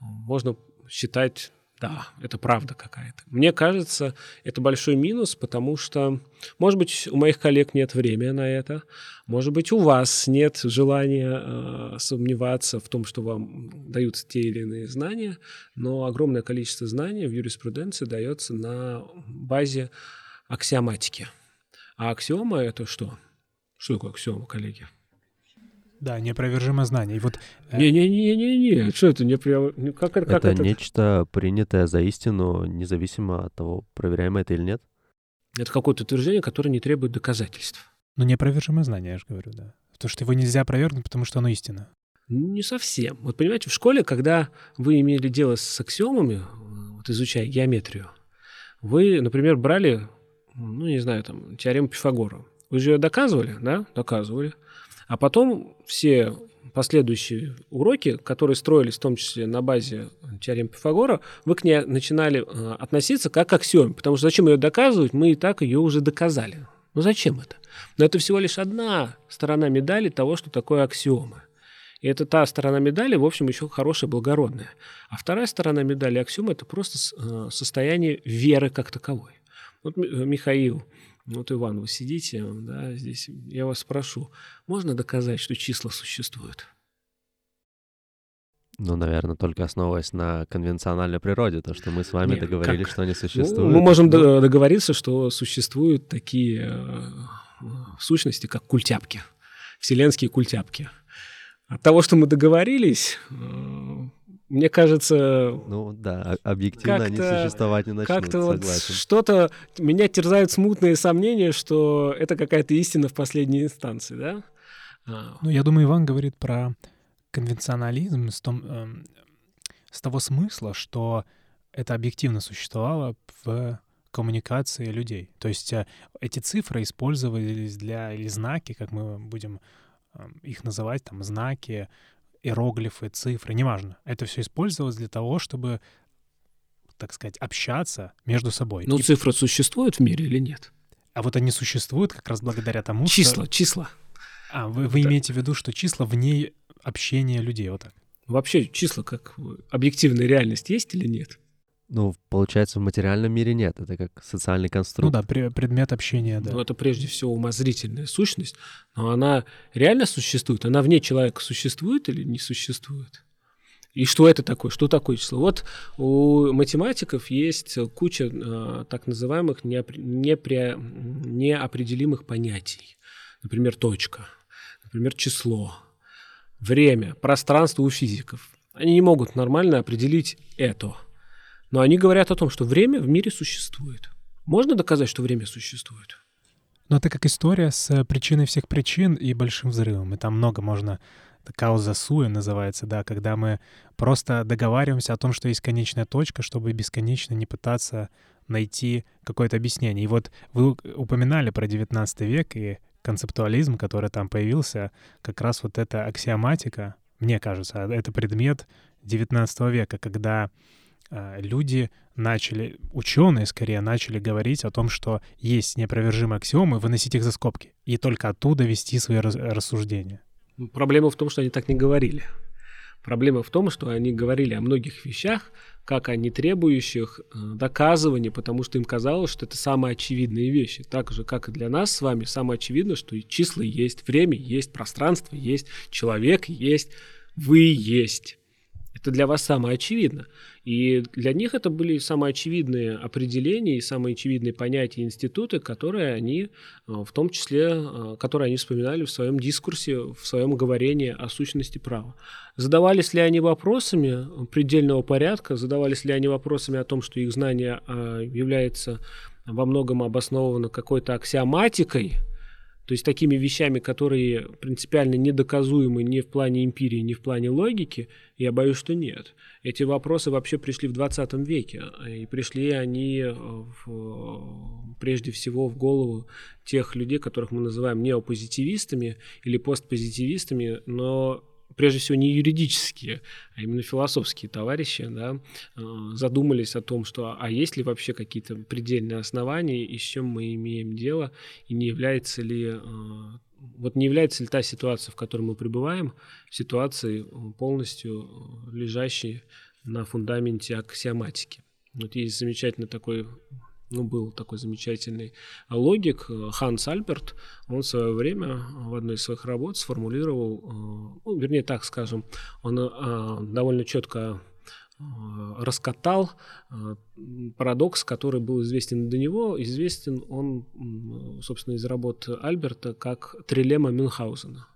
можно считать да, это правда какая-то. Мне кажется, это большой минус, потому что, может быть, у моих коллег нет времени на это, может быть, у вас нет желания э, сомневаться в том, что вам даются те или иные знания, но огромное количество знаний в юриспруденции дается на базе аксиоматики. А аксиома это что? Что такое аксиома, коллеги? Да, неопровержимое знание. И вот... Э, Не-не-не-не-не, что это? Не ну, как, как это, это нечто принятое за истину, независимо от того, проверяемо это или нет? Это какое-то утверждение, которое не требует доказательств. Ну, неопровержимое знание, я же говорю, да. То, что его нельзя опровергнуть, потому что оно истина. Не совсем. Вот понимаете, в школе, когда вы имели дело с аксиомами, вот изучая геометрию, вы, например, брали, ну, не знаю, там, теорему Пифагора. Вы же ее доказывали, да? Доказывали. А потом все последующие уроки, которые строились в том числе на базе теоремы Пифагора, вы к ней начинали э, относиться как к аксиоме, потому что зачем ее доказывать, мы и так ее уже доказали. Ну зачем это? Но это всего лишь одна сторона медали того, что такое аксиома. И это та сторона медали, в общем, еще хорошая, благородная. А вторая сторона медали аксиома – это просто э, состояние веры как таковой. Вот Михаил вот, Иван, вы сидите, да, здесь, я вас спрошу, можно доказать, что числа существуют? Ну, наверное, только основываясь на конвенциональной природе, то, что мы с вами Нет, договорились, как? что они существуют. Ну, мы можем ну... договориться, что существуют такие э, сущности, как культяпки, вселенские культяпки. От того, что мы договорились, э, мне кажется... Ну да, объективно они существовать не начнут, Как-то вот что-то... Меня терзают смутные сомнения, что это какая-то истина в последней инстанции, да? А. Ну, я думаю, Иван говорит про конвенционализм с, том, э, с того смысла, что это объективно существовало в коммуникации людей. То есть э, эти цифры использовались для, или знаки, как мы будем э, их называть, там, знаки, иероглифы, цифры, неважно. Это все использовалось для того, чтобы, так сказать, общаться между собой. Ну, И... цифры существуют в мире или нет? А вот они существуют как раз благодаря тому, числа, что... Числа, числа. А, вы, вы имеете в виду, что числа вне общения людей, вот так? Вообще числа как объективная реальность есть или нет? Ну, получается, в материальном мире нет. Это как социальный конструкт. Ну да, предмет общения, да. Ну, это прежде всего умозрительная сущность, но она реально существует? Она вне человека существует или не существует? И что это такое? Что такое число? Вот у математиков есть куча э, так называемых неопри... непри... неопределимых понятий. Например, точка, например, число, время, пространство у физиков – Они не могут нормально определить это. Но они говорят о том, что время в мире существует. Можно доказать, что время существует? Но это как история с причиной всех причин и большим взрывом. И там много можно кауза суя называется, да, когда мы просто договариваемся о том, что есть конечная точка, чтобы бесконечно не пытаться найти какое-то объяснение. И вот вы упоминали про 19 век и концептуализм, который там появился, как раз вот эта аксиоматика, мне кажется, это предмет 19 века, когда э, люди начали, ученые скорее, начали говорить о том, что есть неопровержимые аксиомы, выносить их за скобки, и только оттуда вести свои рассуждения. Проблема в том, что они так не говорили. Проблема в том, что они говорили о многих вещах, как о не требующих э, доказывания, потому что им казалось, что это самые очевидные вещи. Так же, как и для нас с вами, самое очевидно, что и числа есть, время есть, пространство есть, человек есть, вы есть. Это для вас самое очевидно. И для них это были самые очевидные определения и самые очевидные понятия институты, которые они, э, в том числе, э, которые они вспоминали в своем дискурсе, в своем говорении о сущности права. Задавались ли они вопросами предельного порядка, задавались ли они вопросами о том, что их знание э, является во многом обосновано какой-то аксиоматикой, то есть такими вещами, которые принципиально недоказуемы ни в плане эмпирии, ни в плане логики, я боюсь, что нет. Эти вопросы вообще пришли в 20 веке, и пришли они в, прежде всего в голову тех людей, которых мы называем неопозитивистами или постпозитивистами, но прежде всего не юридические, а именно философские товарищи, да, э, задумались о том, что а есть ли вообще какие-то предельные основания, и с чем мы имеем дело, и не является ли э, вот не является ли та ситуация, в которой мы пребываем, ситуацией э, полностью лежащей на фундаменте аксиоматики. Вот есть замечательный такой ну, был такой замечательный логик э, Ханс Альберт, он в свое время в одной из своих работ сформулировал, э, ну, вернее, так скажем, он э, довольно четко раскатал парадокс, который был известен до него. Известен он, собственно, из работы Альберта как трилема Мюнхгаузена.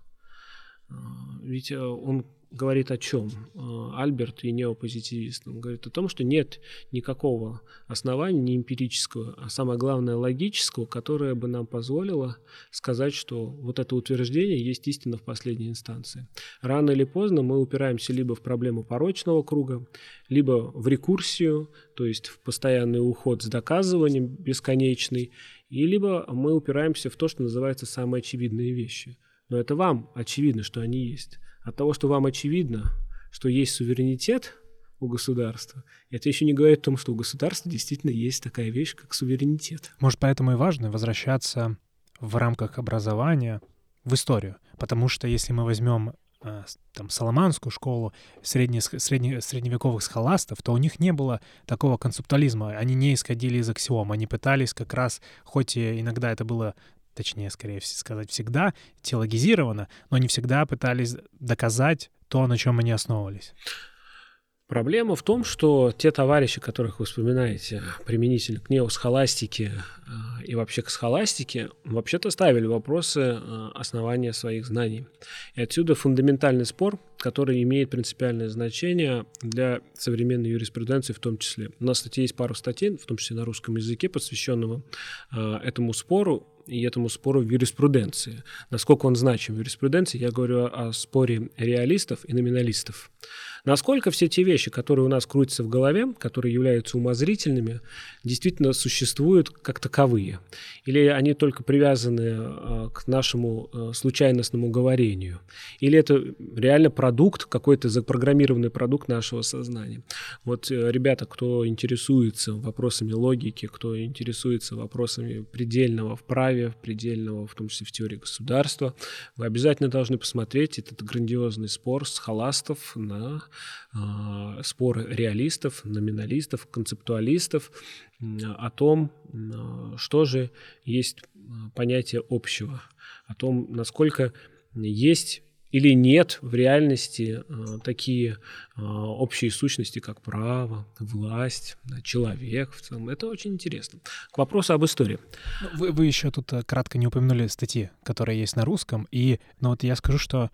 Ведь он говорит о чем э, Альберт и неопозитивист? Он говорит о том, что нет никакого основания, не эмпирического, а самое главное логического, которое бы нам позволило сказать, что вот это утверждение есть истина в последней инстанции. Рано или поздно мы упираемся либо в проблему порочного круга, либо в рекурсию, то есть в постоянный уход с доказыванием бесконечный, и либо мы упираемся в то, что называется самые очевидные вещи. Но это вам очевидно, что они есть от того, что вам очевидно, что есть суверенитет у государства, это еще не говорит о том, что у государства действительно есть такая вещь, как суверенитет. Может, поэтому и важно возвращаться в рамках образования в историю. Потому что если мы возьмем э, там, Соломанскую школу средне, средне, средневековых схоластов, то у них не было такого концептуализма. Они не исходили из аксиом. Они пытались как раз, хоть и иногда это было точнее, скорее сказать, всегда теологизировано, но не всегда пытались доказать то, на чем они основывались. Проблема в том, что те товарищи, которых вы вспоминаете применительно к неосхоластике э, и вообще к схоластике, вообще-то ставили вопросы э, основания своих знаний. И отсюда фундаментальный спор, который имеет принципиальное значение для современной юриспруденции в том числе. У нас, кстати, есть пару статей, в том числе на русском языке, посвященного э, этому спору и этому спору в юриспруденции. Насколько он значим в юриспруденции, я говорю о споре реалистов и номиналистов. Насколько все те вещи, которые у нас крутятся в голове, которые являются умозрительными, действительно существуют как таковые? Или они только привязаны э, к нашему э, случайностному говорению? Или это реально продукт, какой-то запрограммированный продукт нашего сознания? Вот э, ребята, кто интересуется вопросами логики, кто интересуется вопросами предельного в праве, предельного в том числе в теории государства, вы обязательно должны посмотреть этот грандиозный спор с халастов на споры реалистов, номиналистов, концептуалистов о том, а, что же есть а, понятие общего, о том, насколько есть или нет в реальности э, такие э, общие сущности, как право, власть, человек в целом. Это очень интересно. К вопросу об истории. Ну, вы, вы еще тут кратко не упомянули статьи, которые есть на русском. И ну, вот я скажу, что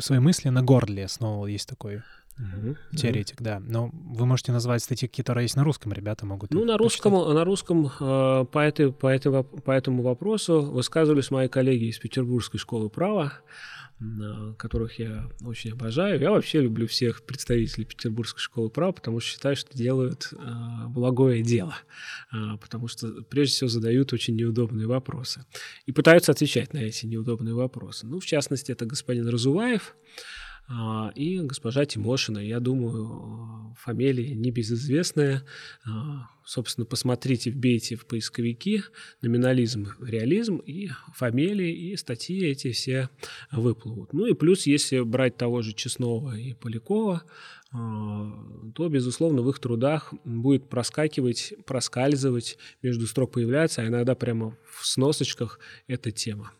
свои мысли на Гордле основывал, есть такой Угу. Теоретик, да. Но вы можете назвать статьи, которые есть на русском, ребята могут. Ну, на русском, на русском э, по, этой, по, этой, по этому вопросу высказывались мои коллеги из Петербургской школы права, которых я очень обожаю. Я вообще люблю всех представителей Петербургской школы права, потому что считаю, что делают э, благое дело, э, потому что прежде всего задают очень неудобные вопросы и пытаются отвечать на эти неудобные вопросы. Ну, в частности, это господин Разуваев, и госпожа Тимошина, я думаю, фамилия небезызвестная. А, собственно, посмотрите, вбейте в поисковики номинализм, реализм, и фамилии, и статьи эти все выплывут. Ну и плюс, если брать того же Честного и Полякова, а, то, безусловно, в их трудах будет проскакивать, проскальзывать, между строк появляться, а иногда прямо в сносочках эта тема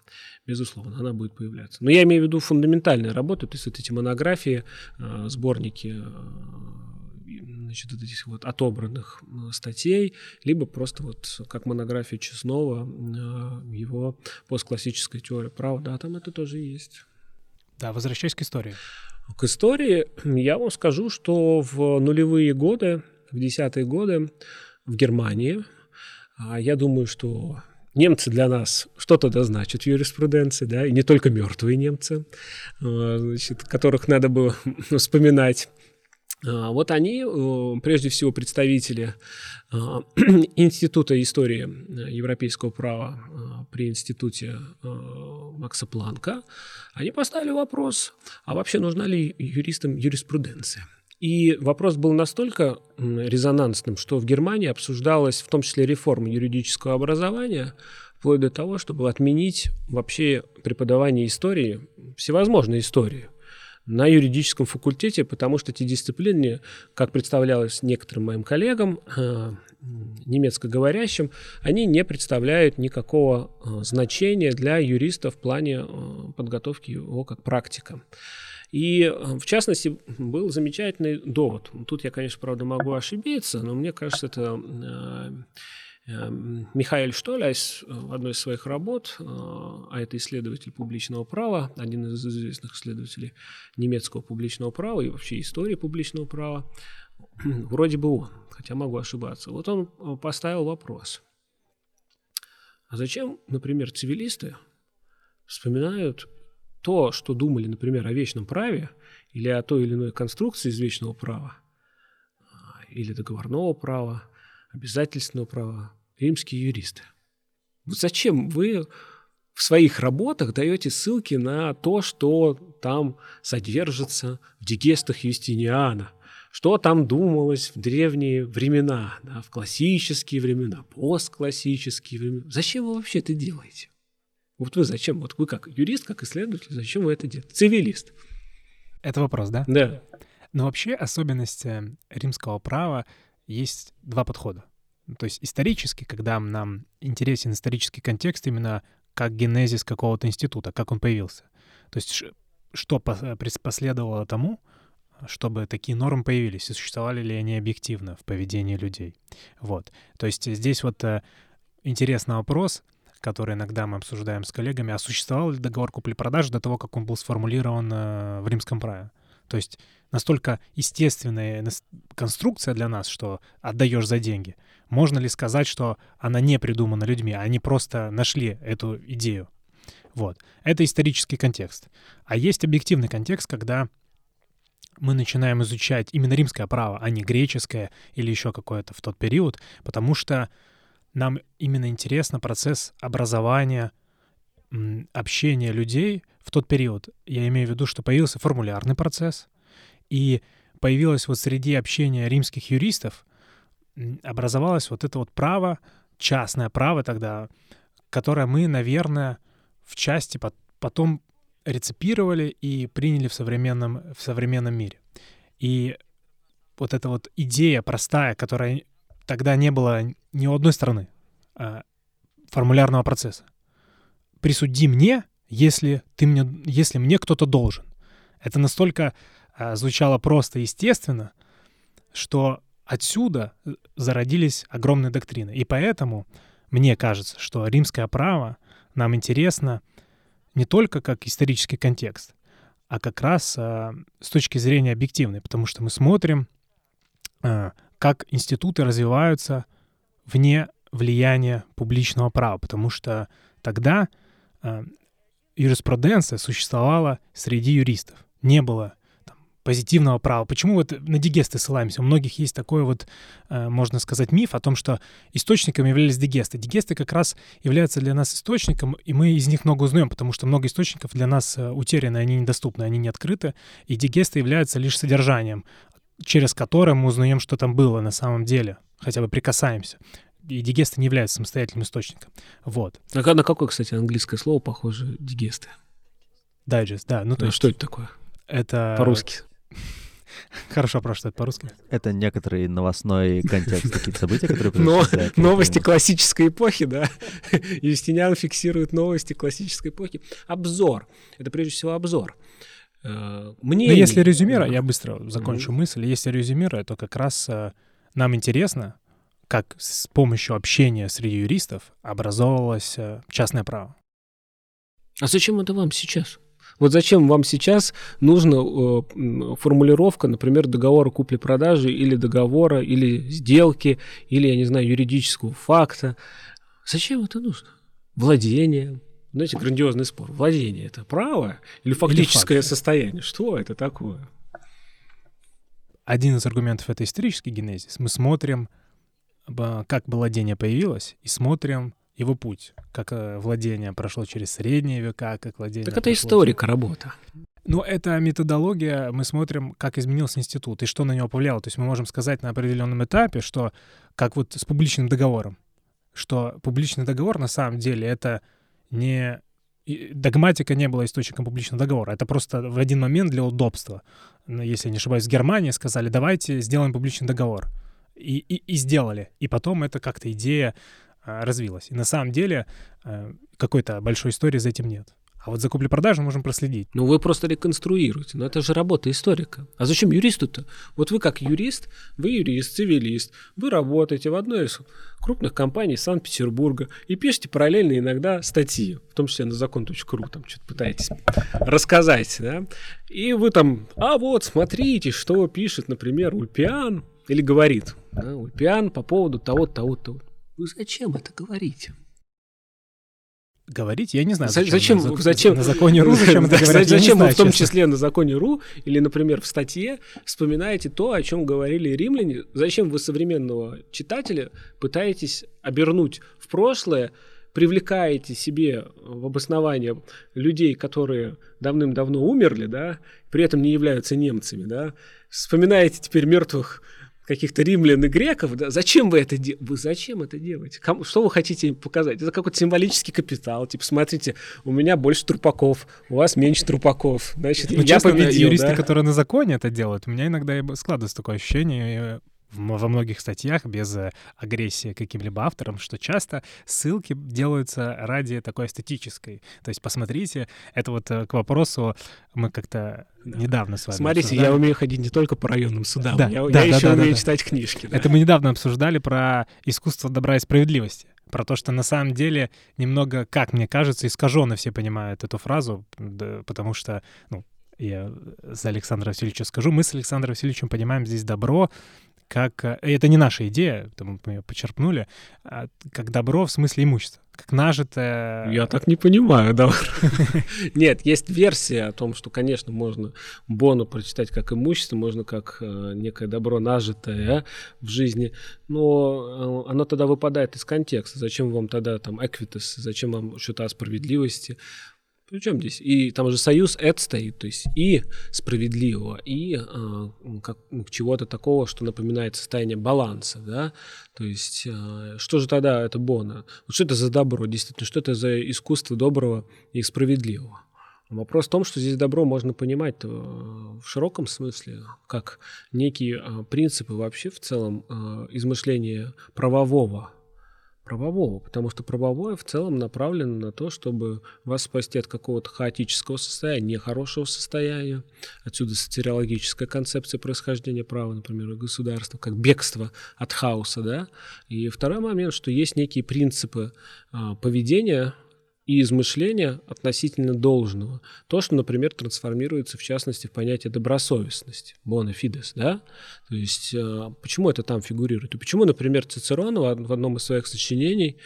безусловно, она будет появляться. Но я имею в виду фундаментальные работы, то есть вот эти монографии, э, сборники э, значит, вот этих вот отобранных э, статей, либо просто вот как монография Честного, его постклассическая теория права, да, там это тоже есть. Да, возвращаясь к истории. К истории я вам скажу, что в нулевые годы, в десятые годы в Германии, а я думаю, что немцы для нас что-то да значат в юриспруденции, да, и не только мертвые немцы, а, значит, которых надо было вспоминать. А, вот они, э, прежде всего, представители а, Института истории европейского права при Институте Макса Планка, они поставили вопрос, а вообще нужна ли юристам юриспруденция? И вопрос был настолько резонансным, что в Германии обсуждалась в том числе реформа юридического образования, вплоть до того, чтобы отменить вообще преподавание истории, всевозможной истории, на юридическом факультете, потому что эти дисциплины, как представлялось некоторым моим коллегам, э, немецкоговорящим, они не представляют никакого э, значения для юриста в плане э, подготовки его как практика. И, в частности, был замечательный довод. Тут я, конечно, правда, могу ошибиться, но мне кажется, это Михаил Штоляйс в одной из своих работ, а это исследователь публичного права, один из известных исследователей немецкого публичного права и вообще истории публичного права, вроде бы он, хотя могу ошибаться. Вот он поставил вопрос. А зачем, например, цивилисты вспоминают то, что думали, например, о вечном праве или о той или иной конструкции из вечного права, или договорного права, обязательственного права, римские юристы. Вот зачем вы в своих работах даете ссылки на то, что там содержится в дигестах Юстиниана, что там думалось в древние времена, да, в классические времена, постклассические времена. Зачем вы вообще это делаете? Вот вы зачем? Вот вы как юрист, как исследователь, зачем вы это делаете? Цивилист. Это вопрос, да? Да. Но вообще особенность римского права есть два подхода. То есть исторически, когда нам интересен исторический контекст именно как генезис какого-то института, как он появился. То есть что последовало тому, чтобы такие нормы появились, и существовали ли они объективно в поведении людей. Вот. То есть здесь вот э, интересный вопрос — который иногда мы обсуждаем с коллегами, а существовал ли договор купли-продажи до того, как он был сформулирован э, в римском праве? То есть настолько естественная конструкция для нас, что отдаешь за деньги. Можно ли сказать, что она не придумана людьми, а они просто нашли эту идею? Вот. Это исторический контекст. А есть объективный контекст, когда мы начинаем изучать именно римское право, а не греческое или еще какое-то в тот период, потому что нам именно интересно процесс образования, общения людей в тот период. Я имею в виду, что появился формулярный процесс, и появилось вот среди общения римских юристов, образовалось вот это вот право, частное право тогда, которое мы, наверное, в части потом реципировали и приняли в современном, в современном мире. И вот эта вот идея простая, которая тогда не было ни у одной стороны э, формулярного процесса. Присуди мне, если, ты мне, если мне кто-то должен. Это настолько э, звучало просто естественно, что отсюда зародились огромные доктрины. И поэтому мне кажется, что римское право нам интересно не только как исторический контекст, а как раз а, с точки зрения объективной, потому что мы смотрим, а, как институты развиваются вне влияния публичного права, потому что тогда юриспруденция существовала среди юристов. Не было позитивного права. Почему вот на дигесты ссылаемся? У многих есть такой вот, э, можно сказать, миф о том, что источником являлись дигесты. Дигесты как раз являются для нас источником, и мы из них много узнаем, потому что много источников для нас э, утеряны, они недоступны, они не открыты, и дигесты являются лишь содержанием, через которое мы узнаем, что там было на самом деле, хотя бы прикасаемся и дигесты не являются самостоятельным источником. Вот. А на какое, кстати, английское слово похоже дигесты? Дайджест, да. Ну, то а есть... Что это такое? Это... По-русски. Хорошо, про что это по-русски? Это некоторый новостной контекст, какие-то события, которые Но, Новости классической эпохи, да. Юстиниан фиксирует новости классической эпохи. Обзор. Это прежде всего обзор. Э, Мне. Ну, если резюмировать, я быстро закончу мысль. Если резюмировать, то как раз э, нам интересно, как с помощью общения среди юристов образовалось э, частное право. А зачем это вам сейчас? Вот зачем вам сейчас нужна э, формулировка, например, договора купли-продажи или договора, или сделки, или, я не знаю, юридического факта? Зачем это нужно? Владение. Знаете, грандиозный спор. Владение – это право или фактическое или состояние? Что это такое? Один из аргументов — это исторический генезис. Мы смотрим, как владение появилось, и смотрим его путь, как э, владение прошло через средние века, как владение... Так это историка работа. Но это методология, мы смотрим, как изменился институт и что на него повлияло. То есть мы можем сказать на определенном этапе, что как вот с публичным договором, что публичный договор на самом деле это не... Догматика не была источником публичного договора. Это просто в один момент для удобства. Если я не ошибаюсь, в Германии сказали, давайте сделаем публичный договор. И, и, и сделали. И потом это как-то идея а, развилась. И на самом деле э, какой-то большой истории за этим нет. А вот за купли-продажу можем проследить. Ну, вы просто реконструируете. Но это же работа историка. А зачем юристу-то? Вот вы как юрист, вы юрист, цивилист, вы работаете в одной из крупных компаний Санкт-Петербурга и пишете параллельно иногда статьи, в том числе на закон.ру, там что-то пытаетесь рассказать, да? И вы там, а вот, смотрите, что пишет, например, Ульпиан, или говорит, да, Ульпиан по поводу того-то, того-то, того вы зачем это говорите? Говорить? Я не знаю. Зачем? Зачем? На, зачем? на законе РУ зачем это говорить? Зачем вы в том числе на законе РУ или, например, в статье вспоминаете то, о чем говорили римляне? Зачем вы современного читателя пытаетесь обернуть в прошлое, привлекаете себе в обоснование людей, которые давным-давно умерли, да, при этом не являются немцами, да, вспоминаете теперь мертвых каких-то римлян и греков, да, зачем вы это делаете? Вы зачем это делаете? Кому, что вы хотите показать? Это какой-то символический капитал. Типа, смотрите, у меня больше трупаков, у вас меньше трупаков. Значит, ну, я честно, победил, юристы, да? которые на законе это делают, у меня иногда складывается такое ощущение, во многих статьях без э, агрессии каким-либо автором, что часто ссылки делаются ради такой эстетической. То есть посмотрите, это вот э, к вопросу мы как-то да. недавно с вами Смотрите, обсуждали. я умею ходить не только по районным судам, да, я, да, я да, еще да, умею да, читать да. книжки. Да. Это мы недавно обсуждали про искусство добра и справедливости про то, что на самом деле немного, как мне кажется, искаженно все понимают эту фразу, да, потому что, ну, я за Александра Васильевича скажу, мы с Александром Васильевичем понимаем здесь добро как... Э, это не наша идея, мы ее почерпнули, а как добро в смысле имущества, как нажитое... Я так не понимаю, да. Нет, есть версия о том, что, конечно, можно Бону прочитать как имущество, можно как э, некое добро нажитое в жизни, но э, оно тогда выпадает из контекста. Зачем вам тогда там эквитес, зачем вам что-то о справедливости? Причем здесь? И там же союз это стоит, то есть и справедливого, и э, как, чего-то такого, что напоминает состояние баланса, да, то есть э, что же тогда это Бона? Вот что это за добро, действительно, что это за искусство доброго и справедливого? Вопрос в том, что здесь добро можно понимать э, в широком смысле, как некие э, принципы вообще в целом измышления правового правового, потому что правовое в целом направлено на то, чтобы вас спасти от какого-то хаотического состояния, нехорошего состояния. Отсюда социологическая концепция происхождения права, например, государства, как бегство от хаоса. Да? И второй момент, что есть некие принципы а, поведения и измышления относительно должного. То, что, например, трансформируется, в частности, в понятие добросовестности, bona да? То есть, э, почему это там фигурирует? И почему, например, Цицерон в одном из своих сочинений,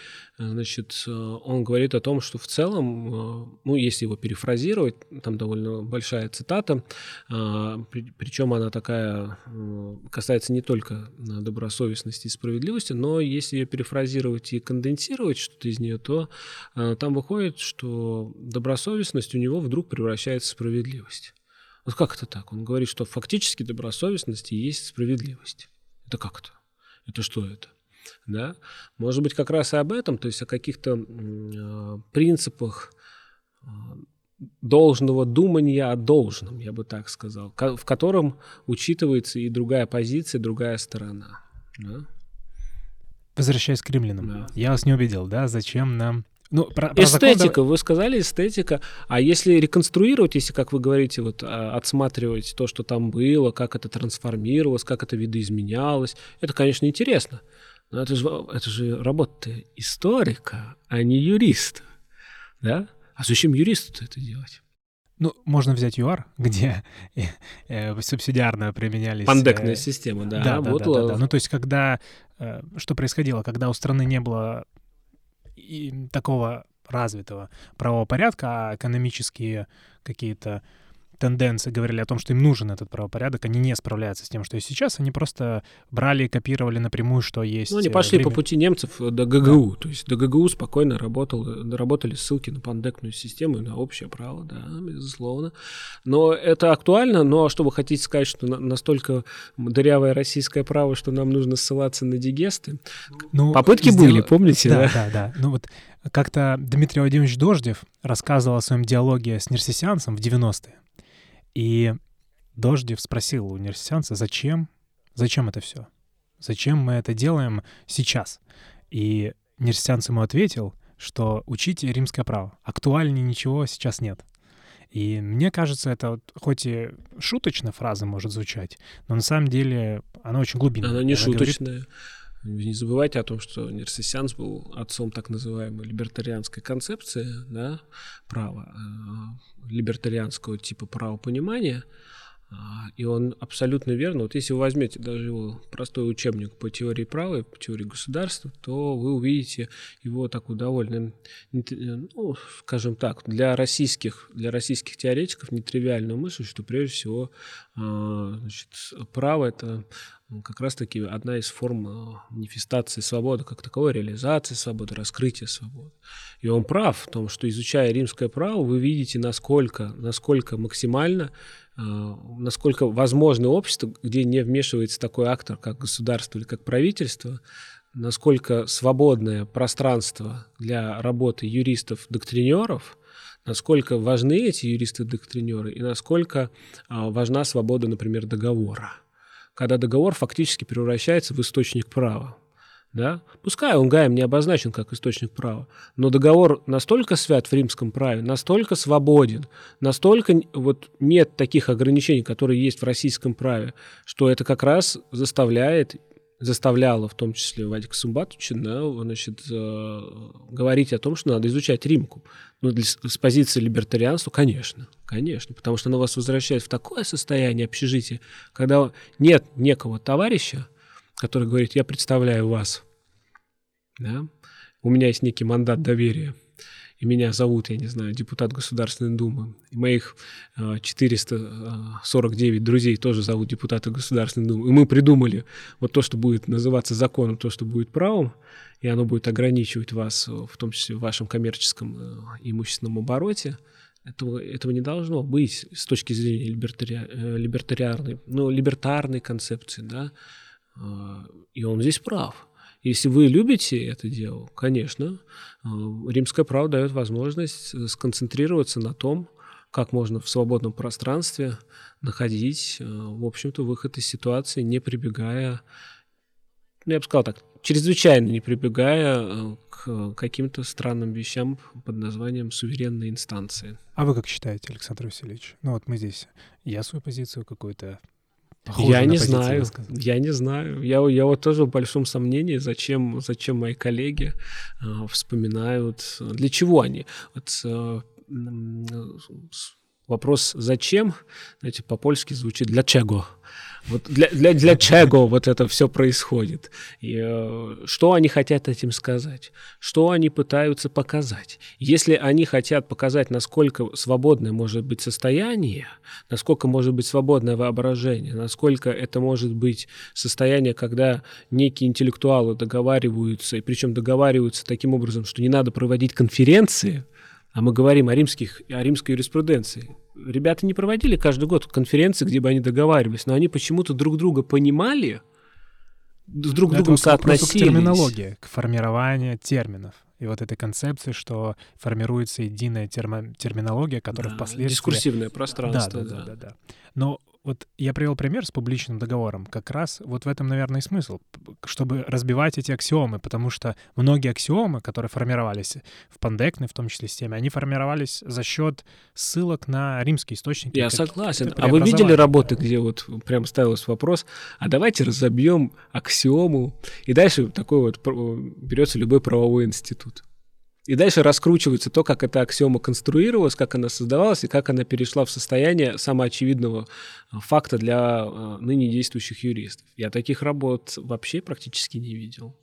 значит, э, он говорит о том, что в целом, ну, если его перефразировать, там довольно большая цитата, причем она такая, касается не только добросовестности и справедливости, но если ее перефразировать и конденсировать что-то из нее, то там выходит что добросовестность у него вдруг превращается в справедливость. Вот как это так? Он говорит, что фактически добросовестность и есть справедливость. Это как то Это что это? Да? Может быть, как раз и об этом, то есть о каких-то э, принципах э, должного думания о должном, я бы так сказал, в котором учитывается и другая позиция, другая сторона. Да? Возвращаясь к римлянам, да. я вас не убедил, да, зачем нам ну, про, про эстетика, закон... вы сказали эстетика. А если реконструировать, если, как вы говорите, вот а, отсматривать то, что там было, как это трансформировалось, как это видоизменялось, это, конечно, интересно. Но это же, это же работа историка, а не юриста. Да? А зачем юристу это делать? Ну, можно взять ЮАР, где э, э, субсидиарно применялись... Пандекная э, система, да, да, да, да, да. Ну, то есть, когда... Что происходило? Когда у страны не было такого развитого правового порядка, а экономические какие-то тенденции говорили о том, что им нужен этот правопорядок, они не справляются с тем, что и сейчас, они просто брали и копировали напрямую, что есть. Ну, они пошли время... по пути немцев до ГГУ, да. то есть до ГГУ спокойно работал, работали ссылки на пандекную систему и на общее право, да, безусловно. Но это актуально, но что вы хотите сказать, что настолько дырявое российское право, что нам нужно ссылаться на дигесты? Ну, Попытки сдел... были, помните? Да, да, да, да. Ну вот как-то Дмитрий Владимирович Дождев рассказывал о своем диалоге с нерсисянцем в 90-е. И Дождев спросил у университянца, зачем, зачем это все? Зачем мы это делаем сейчас? И университянц ему ответил, что учите римское право. Актуальнее ничего сейчас нет. И мне кажется, это вот, хоть и шуточная фраза может звучать, но на самом деле она очень глубинная. Она не она шуточная. Говорит... Не забывайте о том, что Нерсисянс был отцом так называемой либертарианской концепции да, права, э, либертарианского типа правопонимания. А, и он абсолютно верно. Вот если вы возьмете даже его простой учебник по теории права, по теории государства, то вы увидите его такую довольно, ну, скажем так, для российских, для российских теоретиков нетривиальную мысль, что прежде всего а, значит, право это как раз-таки одна из форм э, манифестации свободы, как таковой реализации свободы, раскрытия свободы. И он прав в том, что изучая римское право, вы видите, насколько, насколько максимально, э, насколько возможно общество, где не вмешивается такой актор, как государство или как правительство, насколько свободное пространство для работы юристов-доктринеров – насколько важны эти юристы-доктринеры и насколько а, важна свобода, например, договора когда договор фактически превращается в источник права. Да? Пускай он Гаем не обозначен как источник права, но договор настолько свят в римском праве, настолько свободен, настолько вот нет таких ограничений, которые есть в российском праве, что это как раз заставляет заставляло, в том числе Вадика Сумбатовича, значит, э, говорить о том, что надо изучать римку. Ну, для, с позиции либертарианства, конечно, конечно, потому что оно вас возвращает в такое состояние общежития, когда нет некого товарища, который говорит, я представляю вас, да? у меня есть некий мандат доверия, и меня зовут, я не знаю, депутат Государственной Думы, и моих 449 э, друзей тоже зовут депутаты Государственной Думы, и мы придумали вот то, что будет называться законом, то, что будет правом, и оно будет ограничивать вас, в том числе в вашем коммерческом э, имущественном обороте, этого, этого не должно быть с точки зрения либертари, э, либертариарной, ну, либертарной концепции, да, и он здесь прав. Если вы любите это дело, конечно, э, римское право дает возможность э, сконцентрироваться на том, как можно в свободном пространстве находить, в общем-то, выход из ситуации, не прибегая, ну, я бы сказал так, чрезвычайно не прибегая к каким-то странным вещам под названием суверенной инстанции. А вы как считаете, Александр Васильевич? Ну вот мы здесь, я свою позицию какую-то Похоже я не знаю, я не знаю. Я, я вот тоже в большом сомнении, зачем, зачем мои коллеги э, вспоминают, для чего они. Вот, э, с- вопрос «зачем?» знаете, по-польски звучит «для чего?». Вот для, для, для чего вот это все происходит? И, э, что они хотят этим сказать? Что они пытаются показать? Если они хотят показать, насколько свободное может быть состояние, насколько может быть свободное воображение, насколько это может быть состояние, когда некие интеллектуалы договариваются, и причем договариваются таким образом, что не надо проводить конференции, а мы говорим о, римских, о римской юриспруденции. Ребята не проводили каждый год конференции, где бы они договаривались, но они почему-то друг друга понимали, с друг другом вот к соотносились. терминологии, к формированию терминов. И вот этой концепции, что формируется единая термо- терминология, которая Да, впоследствии... Дискурсивное Да, пространство, да, да, да, да. Но вот я привел пример с публичным договором. Как раз вот в этом, наверное, и смысл, чтобы разбивать эти аксиомы, потому что многие аксиомы, которые формировались в пандекне, в том числе системе, они формировались за счет ссылок на римские источники. Я согласен. А вы видели работы, где вот прям ставился вопрос, а давайте разобьем аксиому, и дальше такой вот берется любой правовой институт. И дальше раскручивается то, как эта аксиома конструировалась, как она создавалась и как она перешла в состояние самоочевидного э, факта для э, ныне действующих юристов. Я таких работ вообще практически не видел.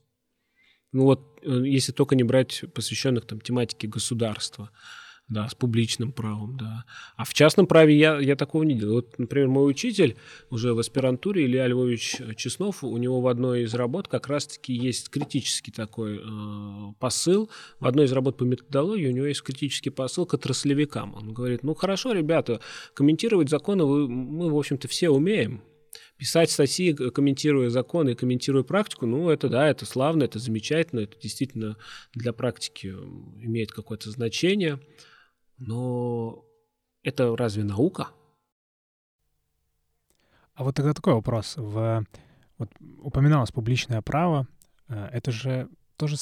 Ну вот, э, если только не брать посвященных там тематике государства, да, с публичным правом, да. А в частном праве я, я такого не делал. Вот, например, мой учитель уже в аспирантуре, Илья Львович Чеснов, у него в одной из работ как раз-таки есть критический такой э, посыл. В одной из работ по методологии у него есть критический посыл к отраслевикам. Он говорит, ну хорошо, ребята, комментировать законы вы, мы, в общем-то, все умеем. Писать статьи, г- комментируя законы и комментируя практику, ну, это да, это славно, это замечательно, это действительно для практики имеет какое-то значение. Но это разве наука? А вот тогда такой вопрос. В, вот упоминалось публичное право. э, Это же тоже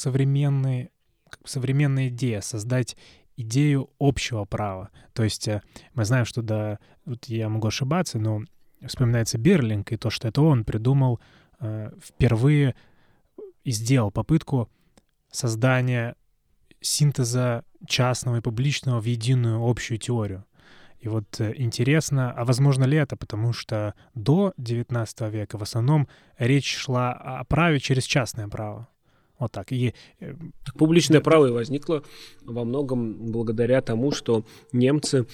бы современная идея создать идею общего права. То есть э, мы знаем, что да, вот я могу ошибаться, но вспоминается Берлинг и то, что это он придумал э, впервые и сделал попытку создания синтеза частного и публичного в единую общую теорию. И вот э, интересно, а возможно ли это, потому что до XIX века в основном речь шла о праве через частное право. Вот так. И э, Так публичное право и возникло во многом благодаря тому, что немцы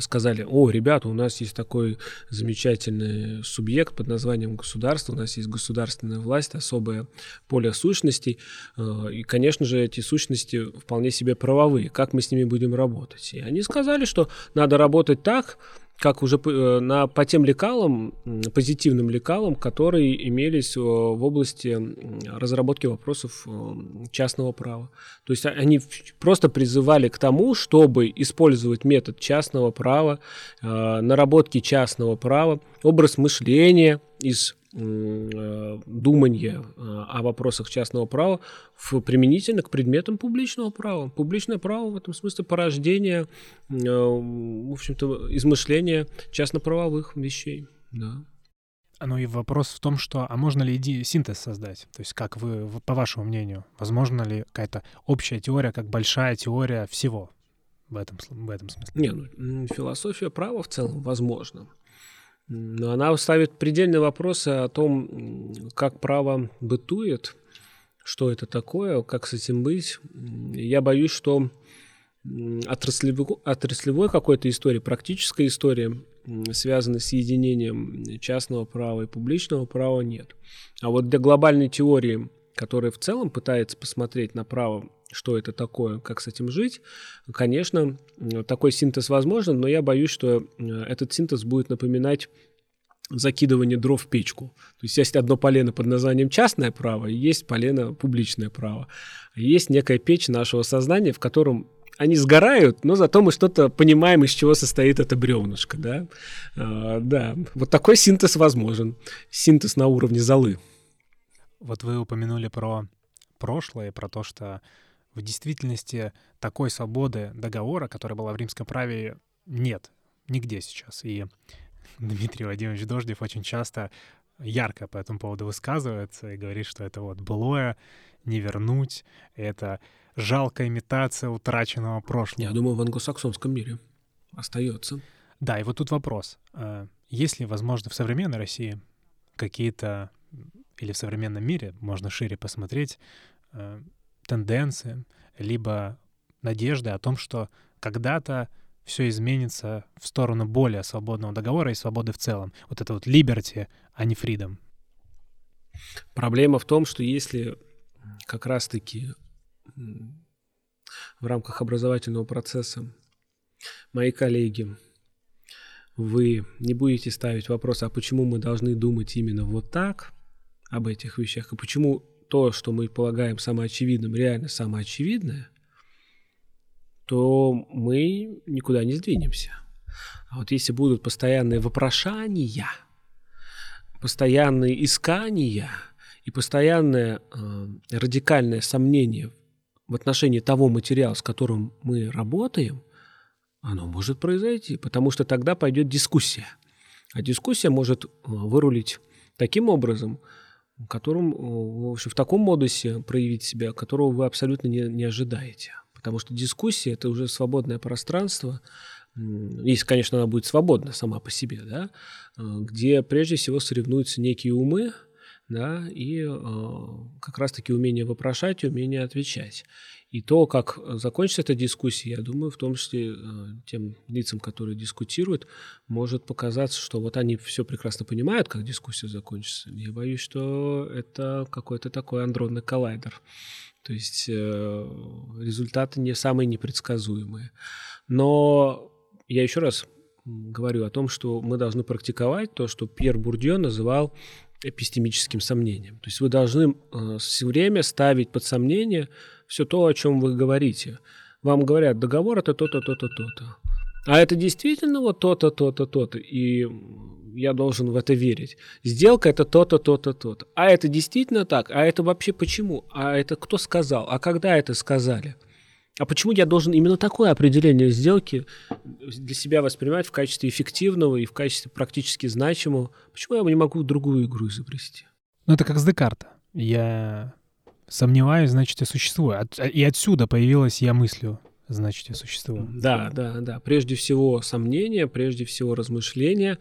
сказали, о, ребята, у нас есть такой замечательный субъект под названием государство, у нас есть государственная власть, особое поле сущностей, э, и, конечно же, эти сущности вполне себе правовые, как мы с ними будем работать. И они сказали, что надо работать так, как уже э, на, по тем лекалам, позитивным лекалам, которые имелись э, в области разработки вопросов э, частного права. То есть а- они просто призывали к тому, чтобы использовать метод частного права, наработки частного права, образ мышления из думания о вопросах частного права в, применительно к предметам публичного права. Публичное право в этом смысле порождение, э, в общем-то, измышления частноправовых вещей. Да. ну и вопрос в том, что а можно ли иди синтез создать? То есть как вы, по вашему мнению, возможно ли какая-то общая теория, как большая теория всего в этом, в этом смысле? Не, ну, философия права в целом возможно. Но она ставит предельные вопросы о том, как право бытует, что это такое, как с этим быть. Я боюсь, что отраслевой, отраслевой какой-то истории, практической истории, м, связанной с единением частного права и публичного права, нет. А вот для глобальной теории, которая в целом пытается посмотреть на право, что это такое, как с этим жить, конечно, такой синтез возможен, но я боюсь, что э, этот синтез будет напоминать закидывание дров в печку. То есть есть одно полено под названием частное право, и есть полено публичное право. Есть некая печь нашего сознания, в котором они сгорают, но зато мы что-то понимаем, из чего состоит это бревнышко, да? А, да, вот такой синтез возможен. Синтез на уровне золы. Вот вы упомянули про прошлое, про то, что в действительности такой свободы договора, которая была в римском праве, нет нигде сейчас. И Дмитрий Владимирович Дождев очень часто ярко по этому поводу высказывается и говорит, что это вот былое не вернуть, это жалкая имитация утраченного прошлого. Я думаю, в англосаксонском мире остается. Да, и вот тут вопрос. А, есть ли, возможно, в современной России какие-то, или в современном мире, можно шире посмотреть, а, тенденции, либо надежды о том, что когда-то все изменится в сторону более свободного договора и свободы в целом. Вот это вот liberty, а не freedom. Проблема в том, что если как раз-таки в рамках образовательного процесса мои коллеги, вы не будете ставить вопрос, а почему мы должны думать именно вот так об этих вещах, и почему то, что мы полагаем самоочевидным, реально самоочевидное, то мы никуда не сдвинемся. А вот если будут постоянные вопрошания, постоянные искания и постоянное э, радикальное сомнение в отношении того материала, с которым мы работаем, оно может произойти, потому что тогда пойдет дискуссия. А дискуссия может э, вырулить таким образом, которым, э, в общем, в таком модусе проявить себя, которого вы абсолютно не, не ожидаете потому что дискуссия – это уже свободное пространство, если, конечно, она будет свободна сама по себе, да, э, где прежде всего соревнуются некие умы, да, и э, как раз-таки умение вопрошать, умение отвечать. И то, как закончится эта дискуссия, я думаю, в том числе э, тем лицам, которые дискутируют, может показаться, что вот они все прекрасно понимают, как дискуссия закончится. Я боюсь, что это какой-то такой андронный коллайдер. То есть э, результаты не самые непредсказуемые. Но я еще раз говорю о том, что мы должны практиковать то, что Пьер Бурдье называл эпистемическим сомнением. То есть вы должны э, все время ставить под сомнение все то, о чем вы говорите. Вам говорят, договор это то-то, то-то, то-то. А это действительно вот то-то, то-то, то-то. И я должен в это верить. Сделка это то-то, то-то, то-то. А это действительно так? А это вообще почему? А это кто сказал? А когда это сказали? А почему я должен именно такое определение сделки для себя воспринимать в качестве эффективного и в качестве практически значимого? Почему я не могу другую игру изобрести? Ну, это как с Декарта. Я сомневаюсь, значит, я существую. И отсюда появилась я мыслью значит, я существую. Да, да, да. Прежде всего сомнения, прежде всего размышления.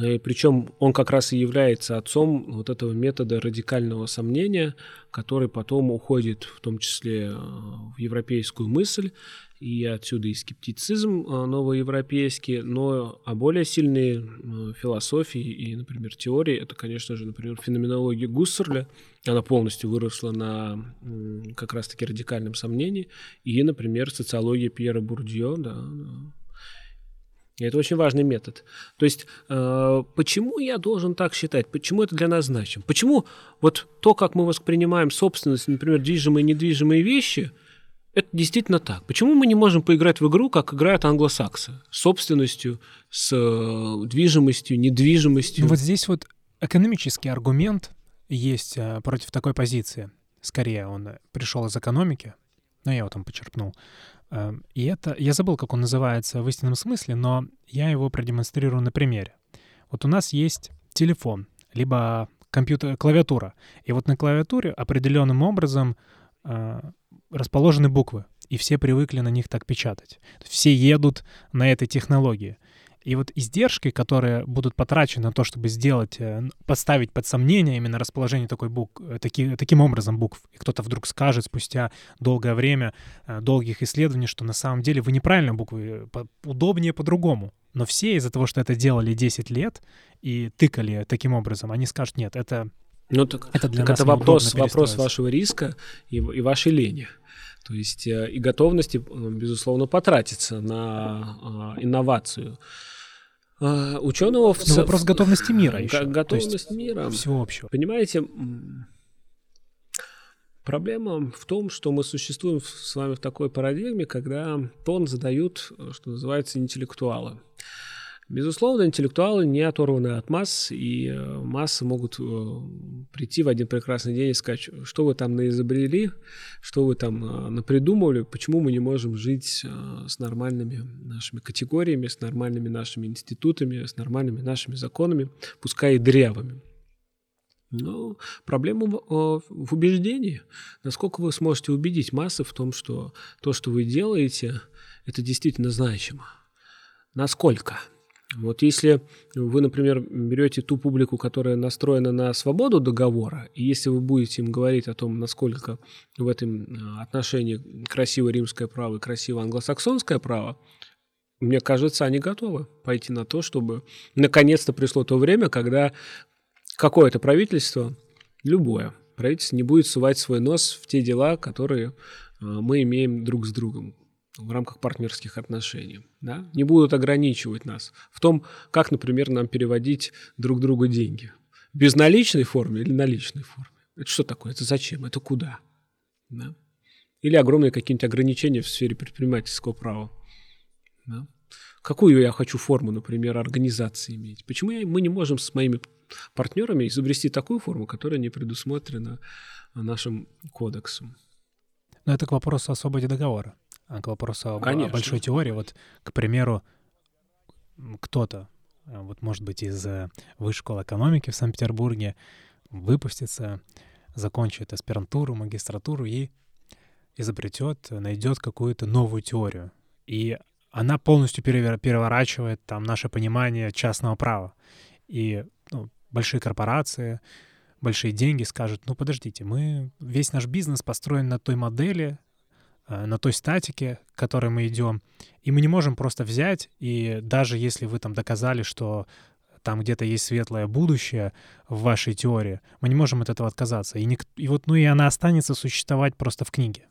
И причем он как раз и является отцом вот этого метода радикального сомнения, который потом уходит в том числе э, в европейскую мысль и отсюда и скептицизм а, новоевропейский, но а более сильные философии и, например, теории, это, конечно же, например, феноменология Гуссерля, она полностью выросла на как раз-таки радикальном сомнении, и, например, социология Пьера Бурдье, да, да. И это очень важный метод. То есть, э, почему я должен так считать? Почему это для нас значим? Почему вот то, как мы воспринимаем собственность, например, движимые и недвижимые вещи – это действительно так. Почему мы не можем поиграть в игру, как играют англосаксы? С собственностью, с э, движимостью, недвижимостью. Ну, вот здесь вот экономический аргумент есть э, против такой позиции. Скорее, он пришел из экономики, но я его там почерпнул. Э, и это, я забыл, как он называется в истинном смысле, но я его продемонстрирую на примере. Вот у нас есть телефон, либо компьютер, клавиатура. И вот на клавиатуре определенным образом расположены буквы, и все привыкли на них так печатать. Все едут на этой технологии. И вот издержки, которые будут потрачены на то, чтобы сделать, э, поставить под сомнение именно расположение такой букв, э, таки, таким образом букв, и кто-то вдруг скажет спустя долгое время э, долгих исследований, что на самом деле вы неправильно буквы, удобнее по-другому. Но все из-за того, что это делали 10 лет и тыкали таким образом, они скажут, нет, это ну, так, это, для так нас это вопрос, вопрос вашего риска и, и вашей лени. То есть э, и готовности, э, безусловно, потратиться на э, инновацию. Ученого в целом... Вопрос готовности мира еще. Готовность мира. Всего общего. Понимаете, проблема в том, что мы существуем с вами в такой парадигме, когда тон задают, что называется, интеллектуалы. Безусловно, интеллектуалы не оторваны от масс, и э, массы могут э, прийти в один прекрасный день и сказать, что вы там наизобрели, что вы там э, напридумывали, почему мы не можем жить с нормальными нашими категориями, с нормальными нашими институтами, с нормальными нашими законами, пускай и дрявыми. Но проблема в, в убеждении. Насколько вы сможете убедить массы в том, что то, что вы делаете, это действительно значимо. Насколько? Вот если вы, например, берете ту публику, которая настроена на свободу договора, и если вы будете им говорить о том, насколько в этом э, отношении красиво римское право и красиво англосаксонское право, мне кажется, они готовы пойти на то, чтобы наконец-то пришло то время, когда какое-то правительство, любое правительство, не будет сувать свой нос в те дела, которые э, мы имеем друг с другом в рамках партнерских отношений. Да? Не будут ограничивать нас в том, как, например, нам переводить друг другу деньги. В безналичной форме или наличной форме. Это что такое? Это зачем? Это куда? Да? Или огромные какие-нибудь ограничения в сфере предпринимательского права. Да? Какую я хочу форму, например, организации иметь? Почему мы не можем с моими партнерами изобрести такую форму, которая не предусмотрена нашим кодексом? Но это к вопросу о свободе договора. А к вопросу об, о большой теории. Вот, к примеру, кто-то, э, вот, может быть, из э, высшей школы экономики в Санкт-Петербурге выпустится, закончит аспирантуру, магистратуру и изобретет, найдет какую-то новую теорию. И она полностью переворачивает там наше понимание частного права. И ну, большие корпорации, большие деньги скажут, ну подождите, мы весь наш бизнес построен на той модели, на той статике, к которой мы идем. И мы не можем просто взять, и даже если вы там доказали, что там где-то есть светлое будущее в вашей теории, мы не можем от этого отказаться. И, ник- и вот, ну и она останется существовать просто в книге.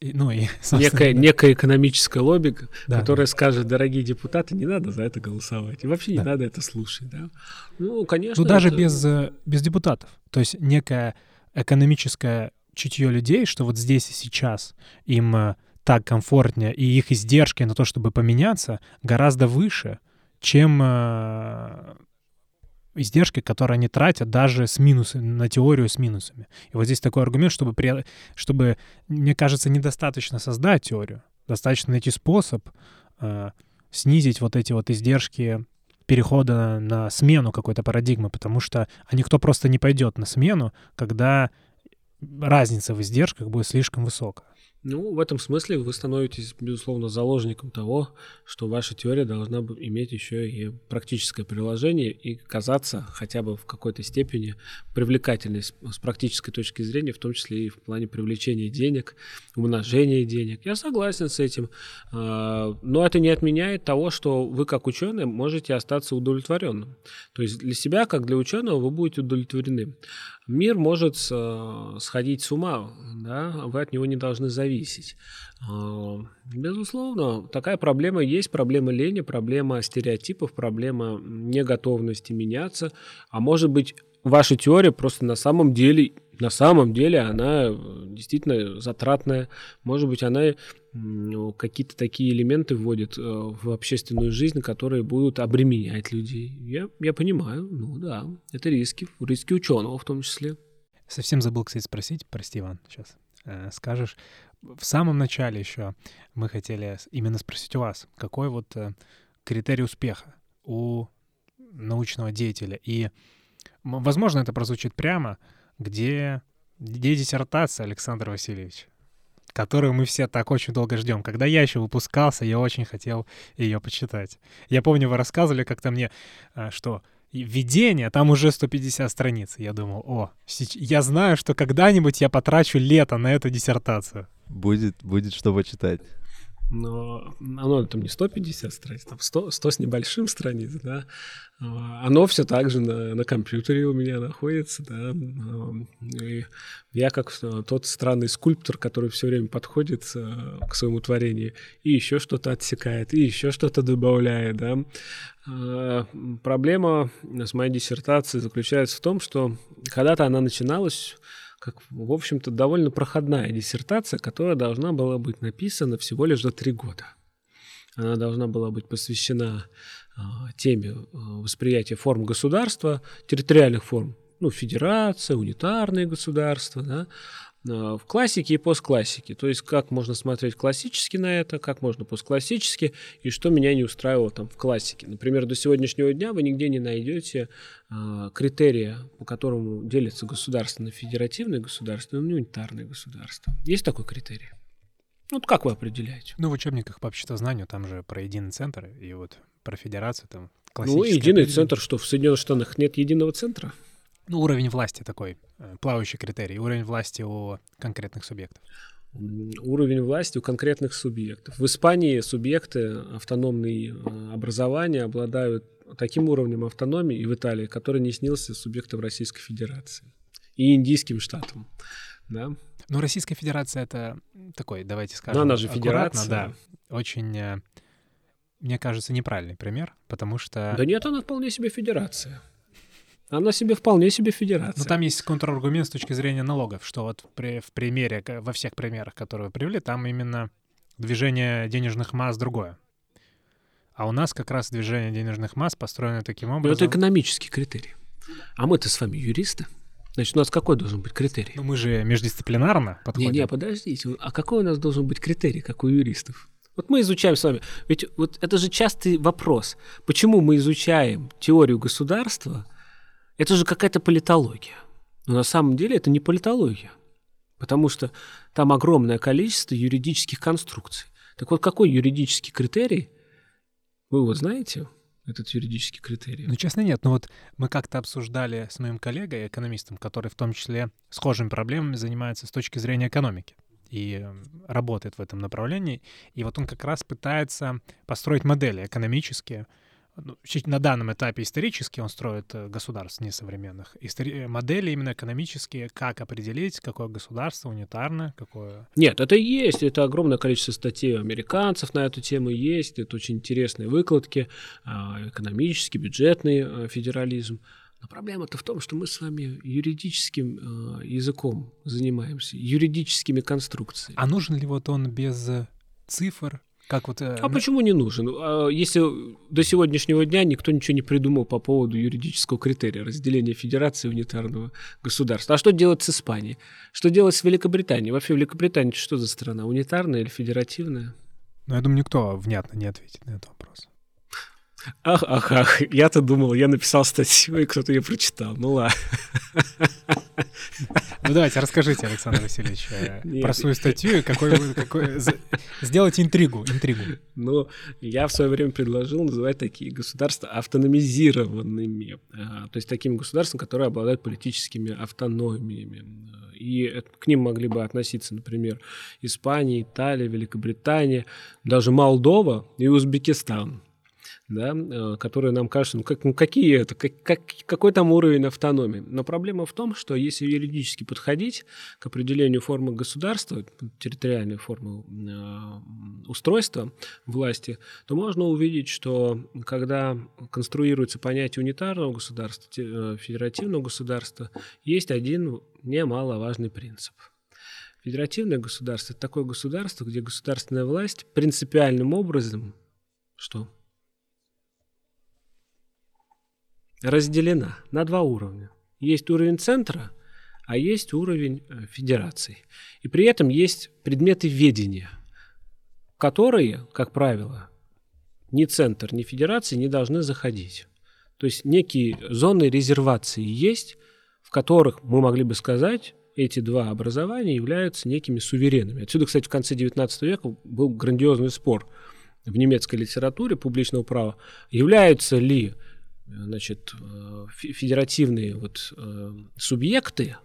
И, ну, и, некая, некая экономическая лобби, да, которая да. скажет, дорогие депутаты, не надо за это голосовать. И вообще да. не надо это слушать. Да? Ну, конечно. Ну, даже это... без, э, без депутатов. То есть некая экономическое чутье людей, что вот здесь и сейчас им э, так комфортнее, и их издержки на то, чтобы поменяться, гораздо выше, чем э, издержки, которые они тратят даже с минусами, на теорию с минусами. И вот здесь такой аргумент, чтобы, при, чтобы мне кажется, недостаточно создать теорию, достаточно найти способ э, снизить вот эти вот издержки перехода на смену какой-то парадигмы, потому что а никто просто не пойдет на смену, когда разница в издержках будет слишком высокая. Ну, в этом смысле вы становитесь, безусловно, заложником того, что ваша теория должна иметь еще и практическое приложение и казаться хотя бы в какой-то степени привлекательной с, практической точки зрения, в том числе и в плане привлечения денег, умножения денег. Я согласен с этим, а, но это не отменяет того, что вы как ученый можете остаться удовлетворенным. То есть для себя, как для ученого, вы будете удовлетворены. Мир может э, сходить с ума, да, вы от него не должны зависеть. Э, безусловно, такая проблема есть, проблема лени, проблема стереотипов, проблема неготовности меняться, а может быть ваша теория просто на самом деле, на самом деле она э, действительно затратная, может быть она какие-то такие элементы вводит в общественную жизнь, которые будут обременять людей. Я, я понимаю, ну да, это риски, риски ученого в том числе. Совсем забыл, кстати, спросить, прости, Иван, сейчас э, скажешь. В самом начале еще мы хотели именно спросить у вас, какой вот э, критерий успеха у научного деятеля. И, возможно, это прозвучит прямо, где, где диссертация Александр Васильевич? которую мы все так очень долго ждем. Когда я еще выпускался, я очень хотел ее почитать. Я помню, вы рассказывали как-то мне, э, что введение, там уже 150 страниц. Я думал, о, я знаю, что когда-нибудь я потрачу лето на эту диссертацию. Будет, будет что почитать но оно там не 150 страниц, там 100, 100 с небольшим страниц, да, а, оно все так же на, на компьютере у меня находится, да, и я как тот странный скульптор, который все время подходит к своему творению и еще что-то отсекает, и еще что-то добавляет, да. А, проблема с моей диссертацией заключается в том, что когда-то она начиналась как, в общем-то, довольно проходная диссертация, которая должна была быть написана всего лишь за три года. Она должна была быть посвящена а, теме а, восприятия форм государства, территориальных форм, ну, федерация, унитарные государства, да, в классике и постклассике. То есть как можно смотреть классически на это, как можно постклассически, и что меня не устраивало там в классике. Например, до сегодняшнего дня вы нигде не найдете а, критерия, по которому делится государство на федеративное государство и на унитарное государство. Есть такой критерий? Ну, вот как вы определяете? Ну, в учебниках по обществознанию там же про единый центр, и вот про федерацию там Ну, единый центр, что в Соединенных Штатах нет единого центра? Ну, уровень власти такой, э, плавающий критерий, уровень власти у конкретных субъектов. Уровень власти у конкретных субъектов. В Испании субъекты автономные э, образования обладают таким уровнем автономии, и в Италии, который не снился субъектам Российской Федерации и индийским штатам. Да? Ну, Российская Федерация это такой, давайте скажем, Но она же федерация. Да, очень, э, мне кажется, неправильный пример, потому что... Да нет, она вполне себе федерация. Она себе вполне себе федерация. Но там есть контраргумент с точки зрения налогов, что вот при, в примере, во всех примерах, которые вы привели, там именно движение денежных масс другое. А у нас как раз движение денежных масс построено таким образом... Но это экономический критерий. А мы-то с вами юристы. Значит, у нас какой должен быть критерий? Ну, мы же междисциплинарно подходим. Не, не, подождите. А какой у нас должен быть критерий, как у юристов? Вот мы изучаем с вами. Ведь вот это же частый вопрос. Почему мы изучаем теорию государства? Это же какая-то политология. Но на самом деле это не политология. Потому что там огромное количество юридических конструкций. Так вот, какой юридический критерий? Вы его знаете? этот юридический критерий? Ну, честно, нет. Но вот мы как-то обсуждали с моим коллегой, экономистом, который в том числе схожими проблемами занимается с точки зрения экономики и работает в этом направлении. И вот он как раз пытается построить модели экономические, ну, на данном этапе исторически он строит э, государств несовременных. Истори- модели именно экономические, как определить, какое государство унитарное, какое... Нет, это есть, это огромное количество статей американцев на эту тему есть, это очень интересные выкладки, а, экономический, бюджетный э, федерализм. Но проблема-то в том, что мы с вами юридическим э, языком занимаемся, юридическими конструкциями. А нужен ли вот он без цифр, как вот, э, а почему не нужен? А если до сегодняшнего дня никто ничего не придумал по поводу юридического критерия разделения федерации унитарного государства. А что делать с Испанией? Что делать с Великобританией? Вообще Великобритания что за страна? Унитарная или федеративная? Ну, я думаю, никто внятно не ответит на этот вопрос. Ах, ах, ах, я-то думал, я написал статью, и кто-то ее прочитал. Ну ладно. Ну давайте, расскажите, Александр Васильевич, э, про свою статью и какой, какой... Сделайте интригу, интригу. Ну, я в свое время предложил называть такие государства автономизированными. А, то есть такими государствами, которые обладают политическими автономиями. И к ним могли бы относиться, например, Испания, Италия, Великобритания, даже Молдова и Узбекистан да, э, которые нам кажутся, ну, как, ну какие это, как, как, какой там уровень автономии. Но проблема в том, что если юридически подходить к определению формы государства, территориальной формы э, устройства власти, то можно увидеть, что когда конструируется понятие унитарного государства, э, федеративного государства, есть один немаловажный принцип. Федеративное государство – это такое государство, где государственная власть принципиальным образом что? Разделена на два уровня. Есть уровень центра, а есть уровень э, федерации. И при этом есть предметы ведения, которые, как правило, ни центр, ни федерации не должны заходить. То есть некие зоны резервации есть, в которых мы могли бы сказать, эти два образования являются некими суверенами. Отсюда, кстати, в конце XIX века был грандиозный спор в немецкой литературе публичного права, являются ли значит, э, федеративные вот э, субъекты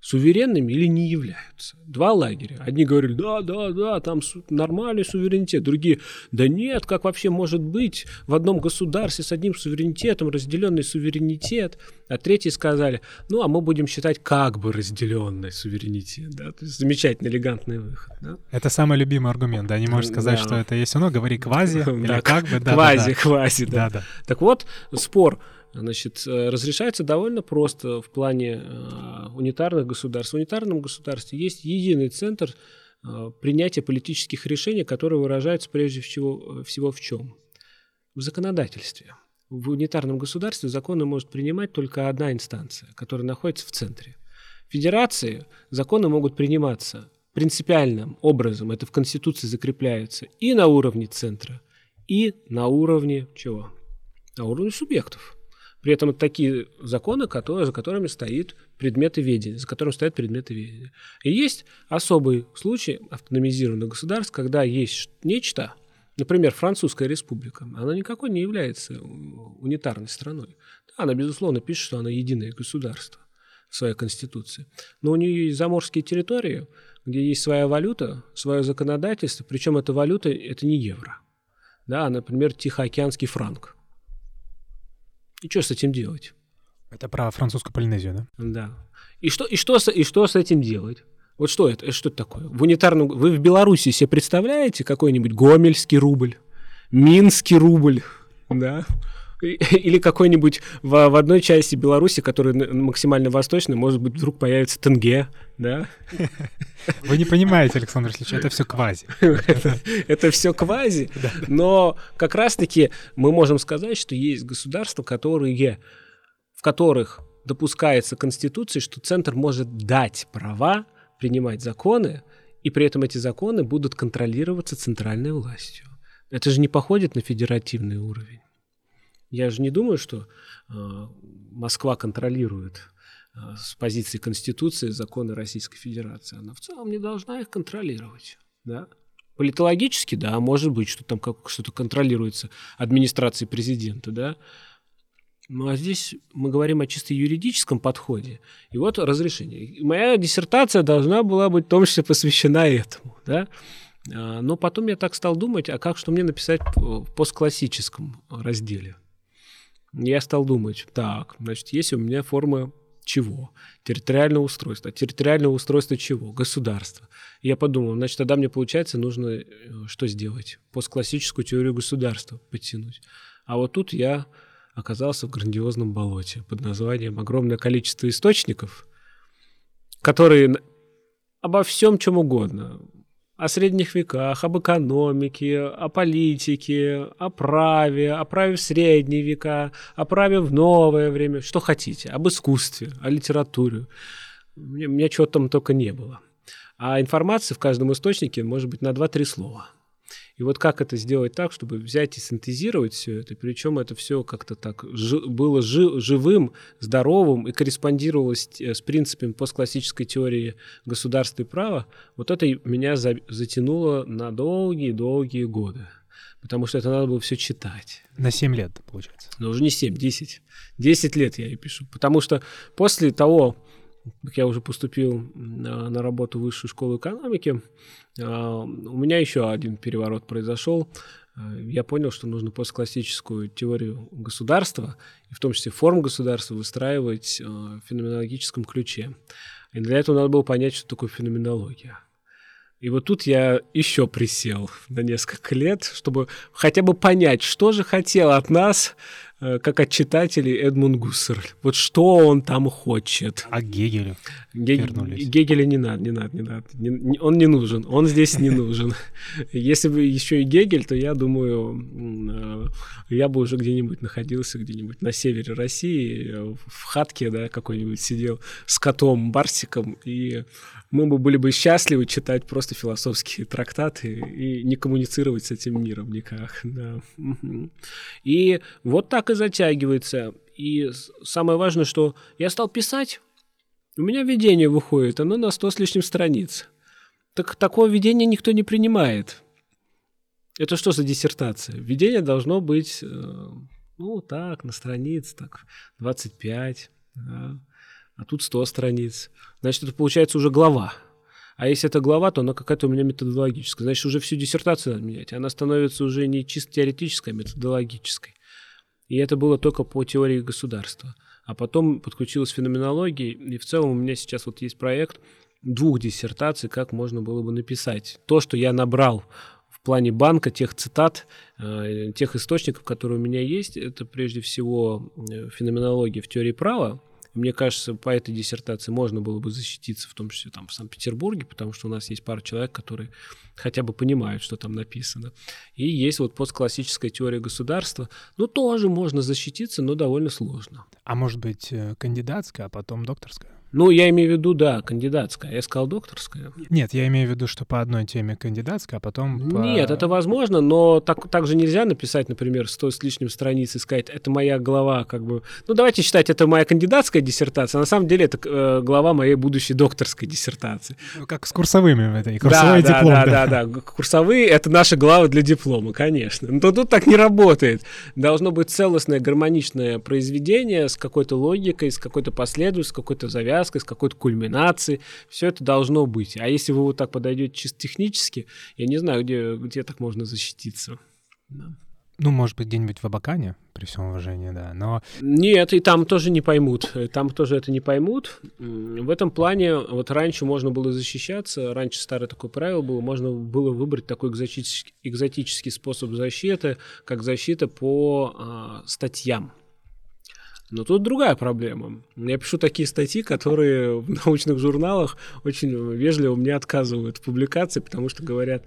суверенными или не являются. Два лагеря. Одни говорили, да, да, да, там нормальный суверенитет. Другие, да нет, как вообще может быть в одном государстве с одним суверенитетом разделенный суверенитет. А третьи сказали, ну, а мы будем считать как бы разделенный суверенитет. Да? То есть замечательный, элегантный выход. Да? Это самый любимый аргумент, да, не можешь сказать, да. что это есть оно, говори квази или как бы. Да, квази, квази, да. Так вот, спор значит, э, разрешается довольно просто в плане э, унитарных государств. В унитарном государстве есть единый центр э, принятия политических решений, которые выражаются прежде всего, всего в чем? В законодательстве. В унитарном государстве законы может принимать только одна инстанция, которая находится в центре. В федерации законы могут приниматься принципиальным образом, это в Конституции закрепляется, и на уровне центра, и на уровне чего? На уровне субъектов. При этом это такие законы, которые, за которыми стоит предметы ведения, за которыми стоят предметы ведения. И есть особый случай автономизированных государств, когда есть нечто, например, Французская республика, она никакой не является унитарной страной. Она, безусловно, пишет, что она единое государство в своей конституции. Но у нее есть заморские территории, где есть своя валюта, свое законодательство, причем эта валюта – это не евро. Да, например, Тихоокеанский франк. И что с этим делать? Это про французскую Полинезию, да? Да. И что, и что, с, и что с этим делать? Вот что это? Что это такое? В унитарном... Вы в Беларуси себе представляете какой-нибудь гомельский рубль, минский рубль, да? Или какой-нибудь в, в одной части Беларуси, которая максимально восточная, может быть, вдруг появится тенге, да? Вы не понимаете, Александр Ильич, это все квази. Это все квази, но как раз-таки мы можем сказать, что есть государства, которые, в которых допускается Конституцией, что Центр может дать права принимать законы, и при этом эти законы будут контролироваться центральной властью. Это же не походит на федеративный уровень. Я же не думаю, что э, Москва контролирует э, с позиции Конституции законы Российской Федерации. Она в целом не должна их контролировать. Да? Политологически, да, может быть, что там как, что-то контролируется администрацией президента, да. Ну а здесь мы говорим о чисто юридическом подходе. И вот разрешение. Моя диссертация должна была быть в том числе посвящена этому, да. А, но потом я так стал думать, а как что мне написать в постклассическом разделе я стал думать, так, значит, есть у меня форма чего? Территориальное устройство. территориальное устройство чего? Государства. я подумал, значит, тогда мне, получается, нужно э, что сделать? Постклассическую теорию государства подтянуть. А вот тут я оказался в грандиозном болоте под названием «Огромное количество источников», которые обо всем чем угодно о средних веках, об экономике, о политике, о праве, о праве в средние века, о праве в новое время, что хотите, об искусстве, о литературе. У меня, у меня чего там только не было. А информация в каждом источнике может быть на 2-3 слова. И вот как это сделать так, чтобы взять и синтезировать все это, причем это все как-то так жи- было жи- живым, здоровым и корреспондировалось э, с принципами постклассической теории государства и права, вот это меня за- затянуло на долгие-долгие годы. Потому что это надо было все читать. На 7 лет, получается. Но уже не 7, 10. 10 лет я и пишу. Потому что после того, я уже поступил на, работу в высшую школу экономики, а, у меня еще один переворот произошел. А, я понял, что нужно постклассическую теорию государства, и в том числе форм государства, выстраивать а, в феноменологическом ключе. И для этого надо было понять, что такое феноменология. И вот тут я еще присел на несколько лет, чтобы хотя бы понять, что же хотел от нас как от читателей Эдмунд Гуссерль. Вот что он там хочет. А Гегелю Гег... вернулись. Гегеля не надо, не надо, не надо. Не, не, он не нужен, он здесь не нужен. Если бы еще и Гегель, то я думаю, э, я бы уже где-нибудь находился, где-нибудь на севере России, э, в хатке, да, какой-нибудь сидел с котом Барсиком, и мы бы были бы счастливы читать просто философские трактаты и не коммуницировать с этим миром никак. Да. И вот так и затягивается. И самое важное, что я стал писать, у меня видение выходит, оно на сто с лишним страниц. Так такое видение никто не принимает. Это что за диссертация? Видение должно быть, э, ну, так, на страниц, так, 25, да. А тут 100 страниц. Значит, это получается уже глава. А если это глава, то она какая-то у меня методологическая. Значит, уже всю диссертацию надо менять. Она становится уже не чисто теоретической, а методологической. И это было только по теории государства. А потом подключилась феноменология, и в целом у меня сейчас вот есть проект двух диссертаций, как можно было бы написать. То, что я набрал в плане банка тех цитат, э, тех источников, которые у меня есть. Это прежде всего э, феноменология в теории права, мне кажется, по этой диссертации можно было бы защититься, в том числе там в Санкт-Петербурге, потому что у нас есть пара человек, которые хотя бы понимают, что там написано. И есть вот постклассическая теория государства. Ну, тоже можно защититься, но довольно сложно. А может быть, э, кандидатская, а потом докторская? Ну, я имею в виду, да, кандидатская. Я сказал докторская. Нет, я имею в виду, что по одной теме кандидатская, а потом по... Нет, это возможно, но так, так же нельзя написать, например, 100 с лишним страниц и сказать, это моя глава, как бы... Ну, давайте считать, это моя кандидатская диссертация, а на самом деле это э, глава моей будущей докторской диссертации. Ну, как с курсовыми в этой, курсовой да, диплом. Да, да, да, да, курсовые — это наши главы для диплома, конечно. Но тут так не работает. Должно быть целостное, гармоничное произведение с какой-то логикой, с какой-то последовательностью, с какой-то завязкой, завязкой, с какой-то кульминацией. Все это должно быть. А если вы вот так подойдете чисто технически, я не знаю, где, где так можно защититься. Да. Ну, может быть, где-нибудь в Абакане, при всем уважении, да, но... Нет, и там тоже не поймут, там тоже это не поймут. В этом плане вот раньше можно было защищаться, раньше старое такое правило было, можно было выбрать такой экзотический, экзотический способ защиты, как защита по а, статьям. Но тут другая проблема. Я пишу такие статьи, которые в научных журналах очень вежливо мне отказывают в публикации, потому что говорят,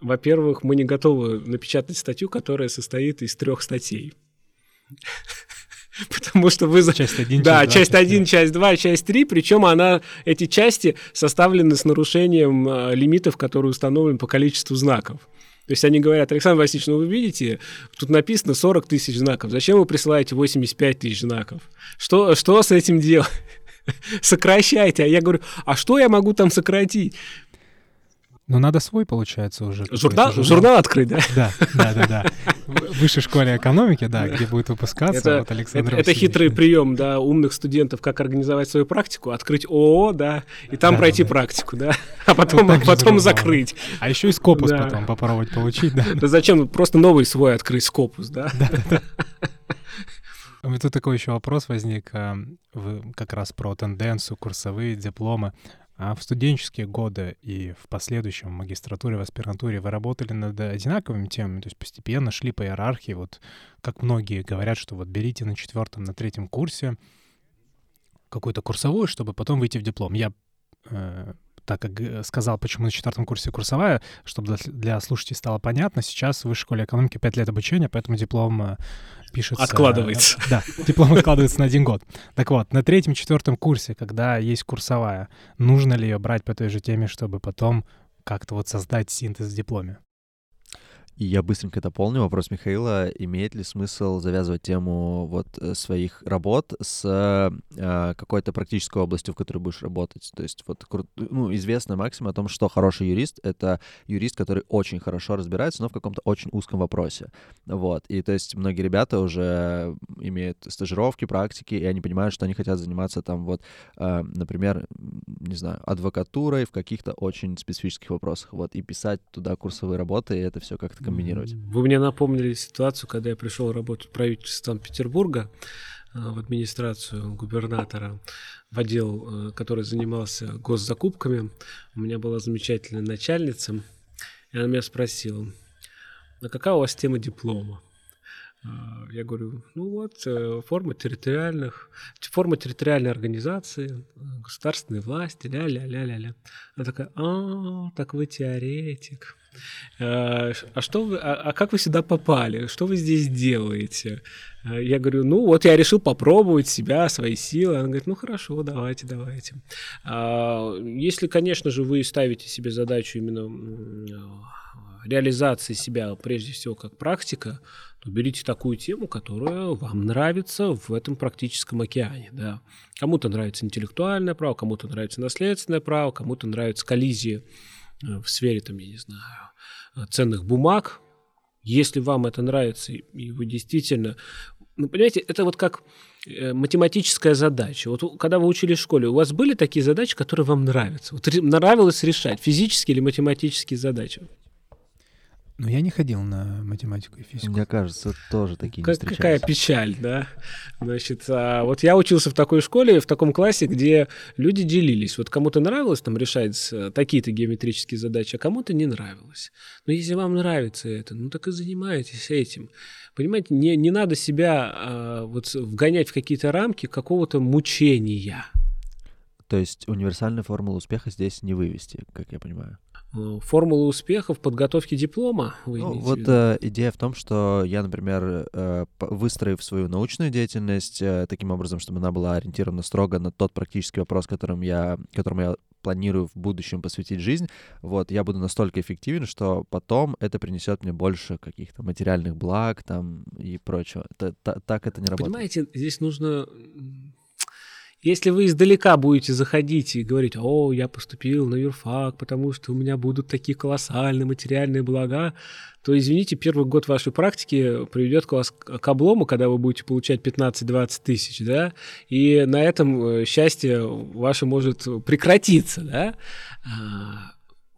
во-первых, мы не готовы напечатать статью, которая состоит из трех статей. Потому что вы... Часть 1, да, часть 1, часть 2, часть 3, причем она, эти части составлены с нарушением э, лимитов, которые установлены по количеству знаков. То есть они говорят, Александр Васильевич, ну вы видите, тут написано 40 тысяч знаков, зачем вы присылаете 85 тысяч знаков? Что, что с этим делать? Сокращайте. А я говорю, а что я могу там сократить? Ну, надо свой, получается, уже. Журнал, журнал. журнал открыть, да? Да, да, да, да. В высшей школе экономики, да, где будет выпускаться это, вот Александр Это, это хитрый прием, да, умных студентов, как организовать свою практику, открыть ООО, да, и там да, пройти да. практику, да, а потом, вот потом закрыть. А еще и скопус да. потом попробовать получить, да. Да зачем? Просто новый свой открыть скопус, да? Да, да, да. Тут такой еще вопрос возник а, как раз про тенденцию, курсовые дипломы. А в студенческие годы и в последующем магистратуре, в аспирантуре вы работали над одинаковыми темами, то есть постепенно шли по иерархии, вот как многие говорят, что вот берите на четвертом, на третьем курсе какой-то курсовой, чтобы потом выйти в диплом. Я э, так как сказал, почему на четвертом курсе курсовая, чтобы для слушателей стало понятно, сейчас в высшей школе экономики 5 лет обучения, поэтому диплом э, пишется... Откладывается. Да, диплом откладывается на один год. Так вот, на третьем-четвертом курсе, когда есть курсовая, нужно ли ее брать по той же теме, чтобы потом как-то вот создать синтез в дипломе? И я быстренько дополню вопрос Михаила. Имеет ли смысл завязывать тему вот э, своих работ с э, какой-то практической областью, в которой будешь работать? То есть вот ну, известная максима о том, что хороший юрист — это юрист, который очень хорошо разбирается, но в каком-то очень узком вопросе. Вот. И то есть многие ребята уже имеют стажировки, практики, и они понимают, что они хотят заниматься там вот, э, например, не знаю, адвокатурой в каких-то очень специфических вопросах. Вот. И писать туда курсовые работы, и это все как-то комбинировать. Вы мне напомнили ситуацию, когда я пришел работать в правительство Санкт-Петербурга э, в администрацию губернатора, в отдел, э, который занимался госзакупками. У меня была замечательная начальница, и она меня спросила, а какая у вас тема диплома? А, я говорю, ну вот, э, форма территориальных, форма территориальной организации, государственной власти, ля-ля-ля-ля-ля. Она такая, а, так вы теоретик. А, а что вы, а, а как вы сюда попали? Что вы здесь делаете? А, я говорю, ну вот я решил попробовать себя, свои силы. Она говорит, ну хорошо, давайте, давайте. Если, конечно же, вы ставите себе задачу именно реализации себя, прежде всего, как практика, то берите такую тему, которая вам нравится в этом практическом океане. Да. Кому-то нравится интеллектуальное право, кому-то нравится наследственное право, кому-то нравится коллизия Э, в сфере, там, я не знаю, э, ценных бумаг, если вам это нравится, и вы действительно... Ну, понимаете, это вот как э, математическая задача. Вот когда вы учились в школе, у вас были такие задачи, которые вам нравятся? Вот нравилось решать, физические или математические задачи? Но я не ходил на математику и физику. Мне кажется, тоже такие Как- не какая печаль, да? Значит, а вот я учился в такой школе, в таком классе, где люди делились. Вот кому-то нравилось там решать э, такие-то геометрические задачи, а кому-то не нравилось. Но если вам нравится это, ну так и занимайтесь этим. Понимаете, не, не надо себя а, вот вгонять в какие-то рамки какого-то мучения. То есть универсальной формулы успеха здесь не вывести, как я понимаю. Э, Формула успеха в подготовке диплома, вы Ну, вот э, идея в том, что я, например, э, выстроив свою научную деятельность э, таким образом, чтобы она была ориентирована строго на тот практический вопрос, которым я, которому я планирую в будущем посвятить жизнь, вот, я буду настолько эффективен, что потом это принесет мне больше каких-то материальных благ там и прочего. Та- та- так это не работает. Понимаете, здесь нужно... Если вы издалека будете заходить и говорить, о, я поступил на юрфак, потому что у меня будут такие колоссальные материальные блага, то, извините, первый год вашей практики приведет к вас к облому, когда вы будете получать 15-20 тысяч, да, и на этом э, счастье ваше может прекратиться, да.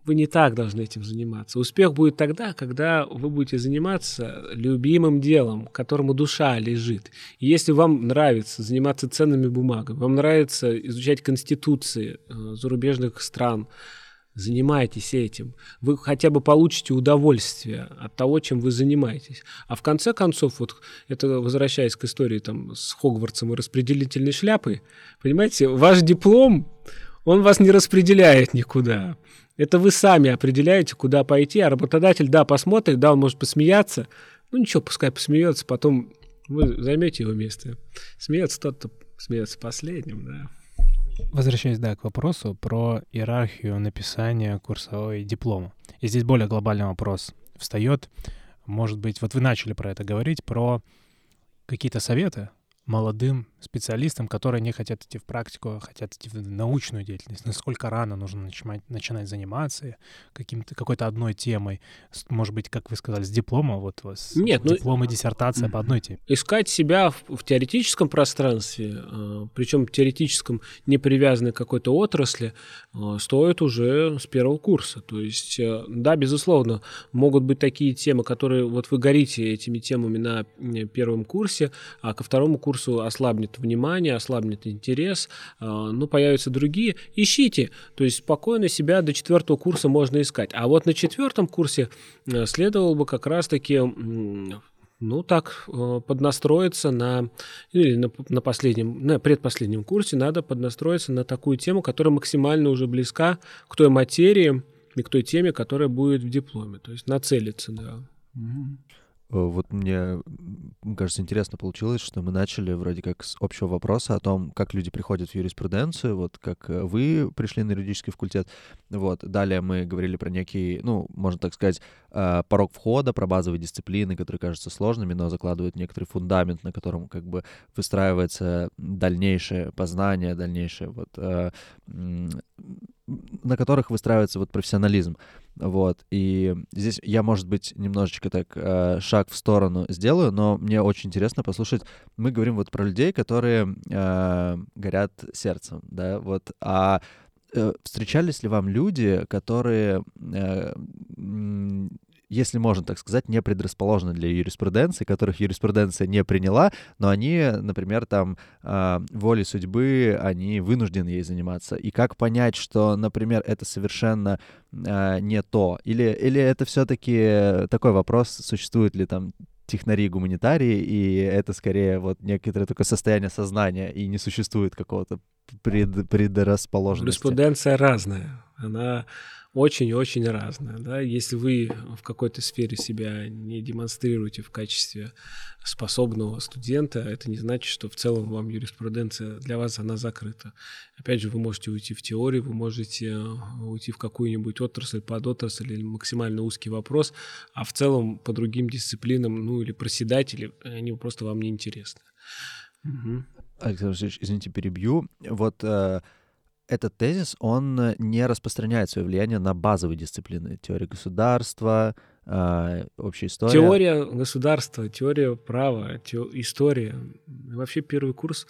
Вы не так должны этим заниматься. Успех будет тогда, когда вы будете заниматься любимым делом, которому душа лежит. И если вам нравится заниматься ценными бумагами, вам нравится изучать конституции э, зарубежных стран, занимайтесь этим. Вы хотя бы получите удовольствие от того, чем вы занимаетесь. А в конце концов, вот это возвращаясь к истории там с Хогвартсом и распределительной шляпой, понимаете, ваш диплом, он вас не распределяет никуда. Это вы сами определяете, куда пойти, а работодатель, да, посмотрит, да, он может посмеяться. Ну ничего, пускай посмеется, потом вы займете его место. Смеется тот, кто смеется последним, да. Возвращаясь, да, к вопросу про иерархию написания курсовой диплома. И здесь более глобальный вопрос встает. Может быть, вот вы начали про это говорить, про какие-то советы молодым специалистам, которые не хотят идти в практику, а хотят идти в научную деятельность. Насколько рано нужно начинать, начинать заниматься каким-то, какой-то одной темой. Может быть, как вы сказали, с диплома, вот у вас Нет, ну- диплом и диссертация по одной теме. искать себя в, в теоретическом пространстве, причем теоретическом, не привязанной к какой-то отрасли, э, стоит уже с первого курса. То есть, э, да, безусловно, могут быть такие темы, которые вот вы горите этими темами на первом курсе, а ко второму курсу ослабнет внимание, ослабнет интерес, э, но появятся другие. Ищите, то есть спокойно себя до четвертого курса можно искать. А вот на четвертом курсе э, следовало бы как раз-таки ну, так, э, поднастроиться на, или на, на последнем, на предпоследнем курсе надо поднастроиться на такую тему, которая максимально уже близка к той материи и к той теме, которая будет в дипломе. То есть нацелиться, да. Э, Вот мне кажется, интересно получилось, что мы начали вроде как с общего вопроса о том, как люди приходят в юриспруденцию, вот как э, вы пришли на юридический факультет. Вот. Далее мы говорили про некий, ну, можно так сказать, э, порог входа, про базовые дисциплины, которые кажутся сложными, но закладывают некоторый фундамент, на котором как бы выстраивается дальнейшее познание, дальнейшее вот, э, на которых выстраивается вот профессионализм. Вот. И здесь я, может быть, немножечко так э, шаг в сторону сделаю, но мне очень интересно послушать. Мы говорим вот про людей, которые э, горят сердцем, да, вот. А э, встречались ли вам люди, которые, э, если можно так сказать, не предрасположены для юриспруденции, которых юриспруденция не приняла, но они, например, там э, волей судьбы, они вынуждены ей заниматься. И как понять, что, например, это совершенно э, не то? Или, или это все-таки такой вопрос, существует ли там технари гуманитарии, и это скорее вот некоторое такое состояние сознания, и не существует какого-то пред, предрасположенности. Юриспруденция разная. Она очень-очень разная. Да? Если вы в какой-то сфере себя не демонстрируете в качестве способного студента, это не значит, что в целом вам юриспруденция для вас она закрыта. Опять же, вы можете уйти в теорию, вы можете э, уйти в какую-нибудь отрасль, подотрасль или максимально узкий вопрос, а в целом по другим дисциплинам, ну или проседатели, они просто вам не интересны. Мгм. Александр Васильевич, извините, перебью. Вот э, этот тезис, он э, не распространяет свое влияние на базовые дисциплины. Теория государства, э, общая история. Теория государства, теория права, те- история. Вообще первый курс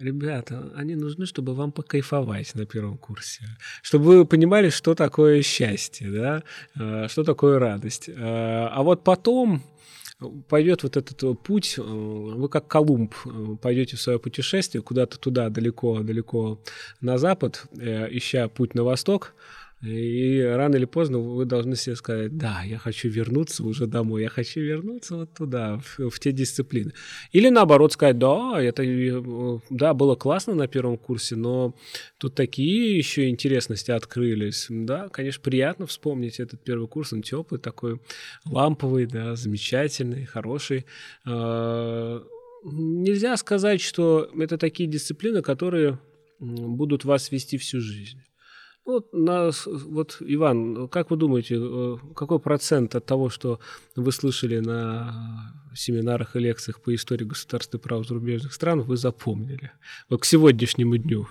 Ребята, они нужны, чтобы вам покайфовать на первом курсе, чтобы вы понимали, что такое счастье, да, э, что такое радость. А вот потом пойдет вот этот э, путь, вы как Колумб пойдете в свое путешествие куда-то туда, далеко-далеко на запад, ища путь на восток, и рано или поздно вы должны себе сказать, да, я хочу вернуться уже домой, я хочу вернуться вот туда, в, в те дисциплины. Или наоборот сказать, да, это да, было классно на первом курсе, но тут такие еще интересности открылись. Да, конечно, приятно вспомнить этот первый курс, он теплый, такой ламповый, да, замечательный, хороший. А, нельзя сказать, что это такие дисциплины, которые будут вас вести всю жизнь. Вот, нас, вот, Иван, как вы думаете, э, какой процент от того, что вы слышали на семинарах и лекциях по истории государств и прав зарубежных стран, вы запомнили? Вот к сегодняшнему дню.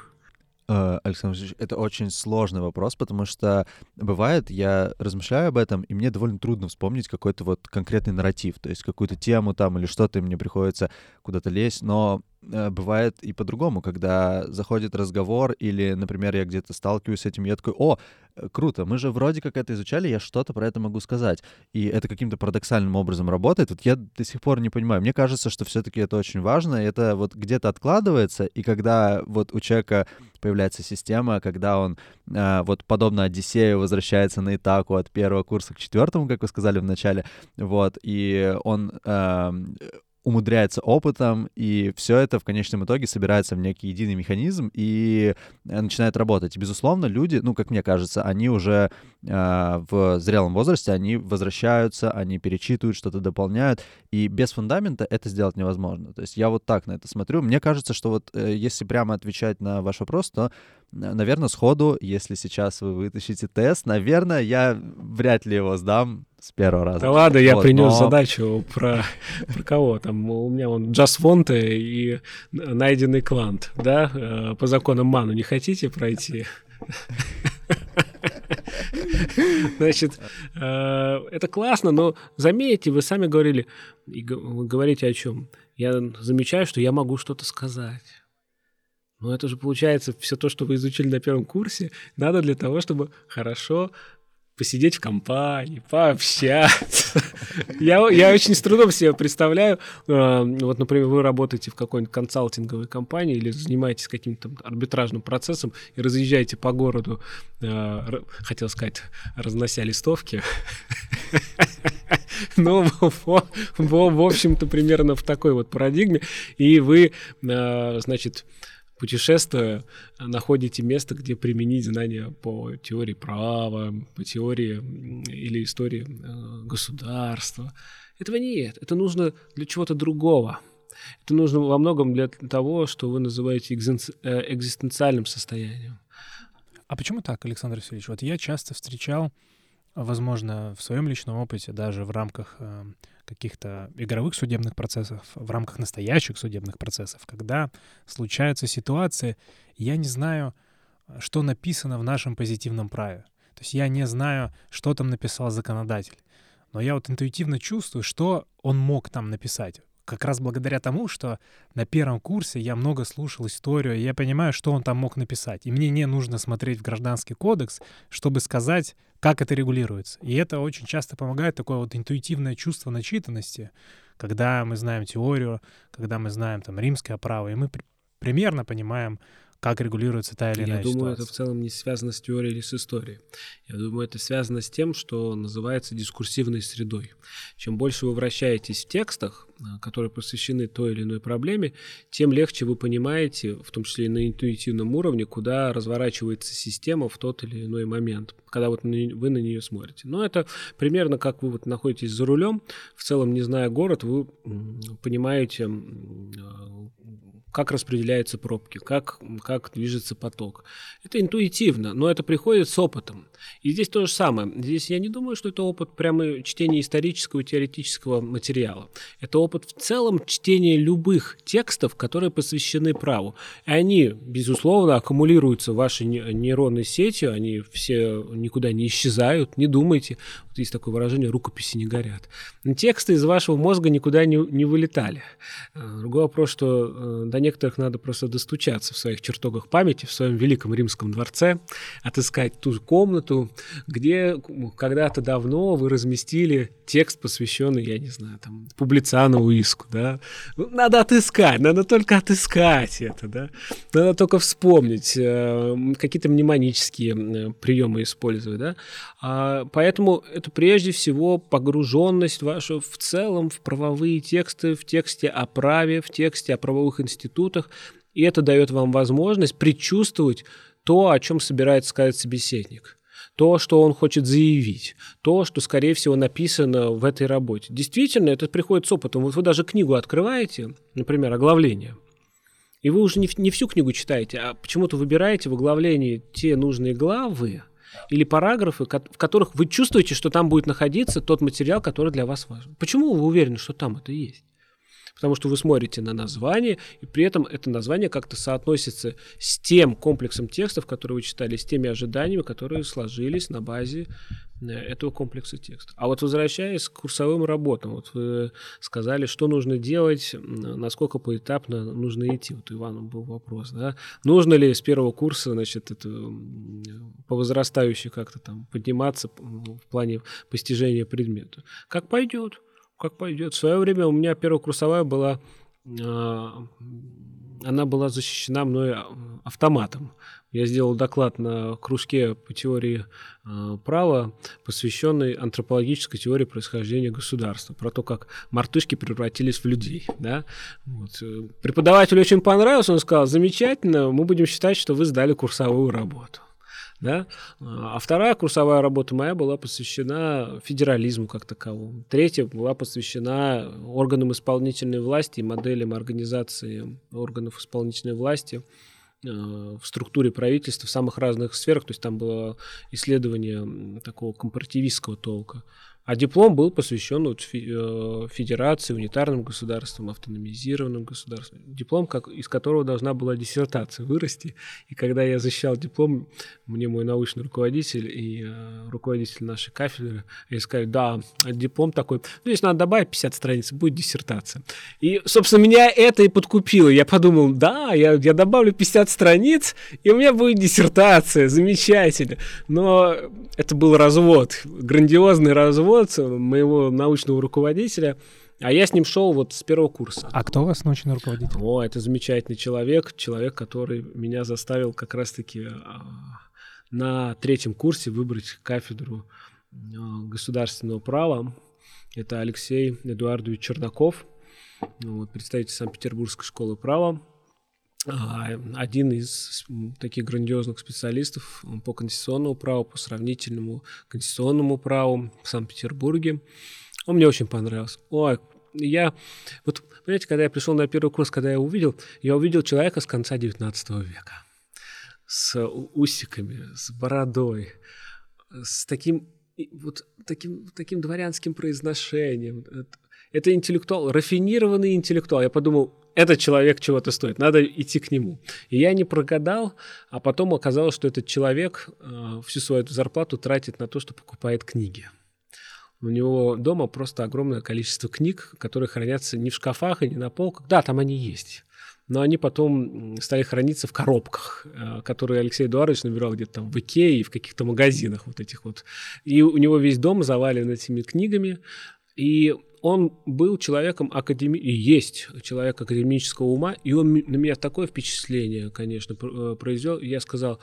Э, Александр Васильевич, это очень сложный вопрос, потому что бывает, я размышляю об этом, и мне довольно трудно вспомнить какой-то вот конкретный нарратив, то есть какую-то тему там или что-то, и мне приходится куда-то лезть, но бывает и по-другому, когда заходит разговор или, например, я где-то сталкиваюсь с этим, я такой, о, э, круто, мы же вроде как это изучали, я что-то про это могу сказать. И это каким-то парадоксальным образом работает. Вот я до сих пор не понимаю. Мне кажется, что все-таки это очень важно, это вот где-то откладывается, и когда вот у человека появляется система, когда он э, вот подобно Одиссею возвращается на Итаку от первого курса к четвертому, как вы сказали в начале, вот, и он э, умудряется опытом, и все это в конечном итоге собирается в некий единый механизм и э, начинает работать. безусловно, люди, ну, как мне кажется, они уже э, в зрелом возрасте, они возвращаются, они перечитывают, что-то дополняют, и без фундамента это сделать невозможно. То есть я вот так на это смотрю. Мне кажется, что вот э, если прямо отвечать на ваш вопрос, то наверное, сходу, если сейчас вы вытащите тест, наверное, я вряд ли его сдам с первого раза. Да ладно, я вот, принес но... задачу про, про кого там. У меня он Джас Фонте и найденный клант, да, э, по законам Ману не хотите пройти? Значит, э, это классно, но заметьте, вы сами говорили, вы говорите о чем? Я замечаю, что я могу что-то сказать. Но это же получается все то, что вы изучили на первом курсе, надо для того, чтобы хорошо посидеть в компании, пообщаться. я, я очень с трудом себе представляю, э, вот, например, вы работаете в какой-нибудь консалтинговой компании или занимаетесь каким-то арбитражным процессом и разъезжаете по городу, э, хотел сказать, разнося листовки. Ну, в общем-то, примерно в такой вот парадигме. И вы, э, значит, путешествуя, находите место, где применить знания по теории права, по теории или истории э, государства. Этого нет. Это нужно для чего-то другого. Это нужно во многом для того, что вы называете э, экзистенциальным состоянием. А почему так, Александр Васильевич? Вот я часто встречал, возможно, в своем личном опыте, даже в рамках э, каких-то игровых судебных процессов, в рамках настоящих судебных процессов, когда случаются ситуации, я не знаю, что написано в нашем позитивном праве. То есть я не знаю, что там написал законодатель. Но я вот интуитивно чувствую, что он мог там написать как раз благодаря тому, что на первом курсе я много слушал историю, и я понимаю, что он там мог написать. И мне не нужно смотреть в гражданский кодекс, чтобы сказать, как это регулируется. И это очень часто помогает такое вот интуитивное чувство начитанности, когда мы знаем теорию, когда мы знаем там римское право, и мы примерно понимаем, как регулируется та или иная Я думаю, ситуация. это в целом не связано с теорией или с историей. Я думаю, это связано с тем, что называется дискурсивной средой. Чем больше вы вращаетесь в текстах, которые посвящены той или иной проблеме, тем легче вы понимаете, в том числе и на интуитивном уровне, куда разворачивается система в тот или иной момент, когда вот вы на нее смотрите. Но это примерно как вы вот находитесь за рулем, в целом не зная город, вы понимаете а, как распределяются пробки, как, как движется поток. Это интуитивно, но это приходит с опытом. И здесь то же самое. Здесь я не думаю, что это опыт прямо чтения исторического и теоретического материала. Это опыт в целом чтения любых текстов, которые посвящены праву. И они, безусловно, аккумулируются вашей нейронной сети, они все никуда не исчезают, не думайте. Есть такое выражение «рукописи не горят». Тексты из вашего мозга никуда не, не вылетали. Э, другой вопрос, что до некоторых надо просто достучаться в своих чертогах памяти, в своем великом римском дворце, отыскать ту комнату, где когда-то давно вы разместили текст, посвященный, я не знаю, там, Публициану Уиску, да. Ну, надо отыскать, надо только отыскать это, да. Надо только вспомнить, э, какие-то мнемонические э, приемы использовать, да. А, поэтому это прежде всего погруженность ваша в целом в правовые тексты, в тексте о праве, в тексте о правовых институтах, и это дает вам возможность предчувствовать то, о чем собирается сказать собеседник то, что он хочет заявить, то, что, скорее всего, написано в этой работе. Действительно, это приходит с опытом. Вот вы даже книгу открываете, например, оглавление, и вы уже не, не всю книгу читаете, а почему-то выбираете в оглавлении те нужные главы или параграфы, в которых вы чувствуете, что там будет находиться тот материал, который для вас важен. Почему вы уверены, что там это есть? потому что вы смотрите на название, и при этом это название как-то соотносится с тем комплексом текстов, которые вы читали, с теми ожиданиями, которые сложились на базе этого комплекса текстов. А вот возвращаясь к курсовым работам, вот вы сказали, что нужно делать, насколько поэтапно нужно идти. Вот у Ивана был вопрос, да? Нужно ли с первого курса, значит, это по возрастающей как-то там подниматься в плане постижения предмета? Как пойдет как пойдет. В свое время у меня первая курсовая была, а, она была защищена мной а, автоматом. Я сделал доклад на кружке по теории э, права, посвященный антропологической теории происхождения государства, про то, как мартышки превратились в людей. Да? Вот. Преподавателю очень понравилось, он сказал, замечательно, мы будем считать, что вы сдали курсовую работу. Да? А вторая курсовая работа моя была посвящена федерализму как таковому. Третья была посвящена органам исполнительной власти и моделям организации органов исполнительной власти э, в структуре правительства в самых разных сферах. То есть там было исследование такого компаративистского толка. А диплом был посвящен вот э, федерации, унитарным государствам, автономизированным государствам. Диплом, как, из которого должна была диссертация вырасти. И когда я защищал диплом, мне мой научный руководитель и э, руководитель нашей кафедры сказали, да, диплом такой, ну, здесь надо добавить 50 страниц, будет диссертация. И, собственно, меня это и подкупило. Я подумал, да, я, я добавлю 50 страниц, и у меня будет диссертация, замечательно. Но это был развод, грандиозный развод, Голодца, моего научного руководителя, а я с ним шел вот с первого курса. А кто у вас научный руководитель? О, это замечательный человек, человек, который меня заставил как раз-таки а, на третьем курсе выбрать кафедру а, государственного права. Это Алексей Эдуардович Чернаков, представитель Санкт-Петербургской школы права. А, один из таких грандиозных специалистов по конституционному праву, по сравнительному конституционному праву в Санкт-Петербурге. Он мне очень понравился. Ой, я... Вот, понимаете, когда я пришел на первый курс, когда я увидел, я увидел человека с конца 19 века. С усиками, с бородой, с таким вот таким, таким дворянским произношением. Это, это интеллектуал, рафинированный интеллектуал. Я подумал, этот человек чего-то стоит, надо идти к нему. И я не прогадал, а потом оказалось, что этот человек э, всю свою зарплату тратит на то, что покупает книги. У него дома просто огромное количество книг, которые хранятся не в шкафах и не на полках. Да, там они есть. Но они потом стали храниться в коробках, э, которые Алексей Эдуардович набирал где-то там в Икее и в каких-то магазинах вот этих вот. И у него весь дом завален этими книгами. И он был человеком академи... есть человек академического ума, и он на меня такое впечатление, конечно, э, произвел. Я сказал,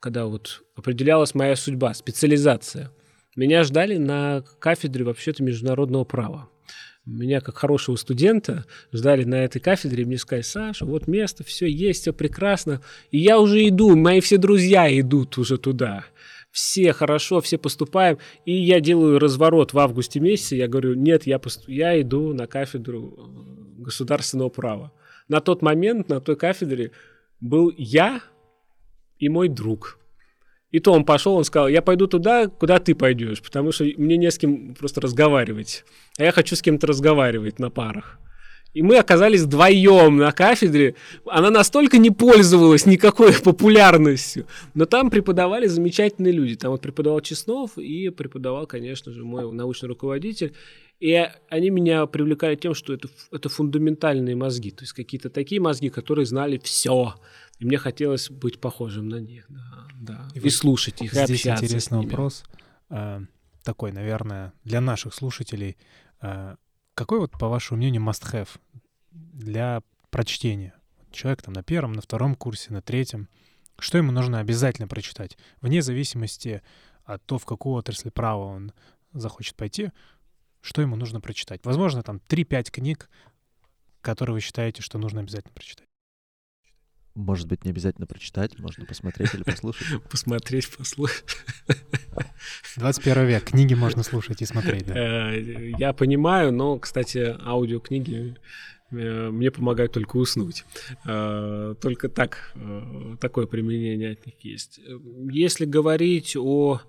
когда вот определялась моя судьба, специализация, меня ждали на кафедре вообще-то международного права. Меня, как хорошего студента, ждали на этой кафедре, мне сказали, Саша, вот место, все есть, все прекрасно. И я уже иду, мои все друзья идут уже туда все хорошо, все поступаем, и я делаю разворот в августе месяце, я говорю, нет, я, поступ... я иду на кафедру э, государственного права. На тот момент на той кафедре был я и мой друг. И то он пошел, он сказал, я пойду туда, куда ты пойдешь, потому что мне не с кем просто разговаривать. А я хочу с кем-то разговаривать на парах. И мы оказались вдвоем на кафедре. Она настолько не пользовалась никакой популярностью. Но там преподавали замечательные люди. Там вот преподавал Чеснов и преподавал, конечно же, мой научный руководитель. И они меня привлекали тем, что это, это фундаментальные мозги. То есть какие-то такие мозги, которые знали все. И мне хотелось быть похожим на них. Да, да. И, и слушать их, Здесь интересный вопрос. Э, такой, наверное, для наших слушателей. Какой вот, по вашему мнению, must-have для прочтения? Человек там на первом, на втором курсе, на третьем. Что ему нужно обязательно прочитать? Вне зависимости от того, в какую отрасль права он захочет пойти, что ему нужно прочитать? Возможно, там 3-5 книг, которые вы считаете, что нужно обязательно прочитать. Может быть, не обязательно прочитать, можно посмотреть или послушать. Посмотреть, послушать. 21 век, книги можно слушать и смотреть, да. Э, я понимаю, но, кстати, аудиокниги э, мне помогают только уснуть. Э, только так, такое применение от них есть. Если говорить о,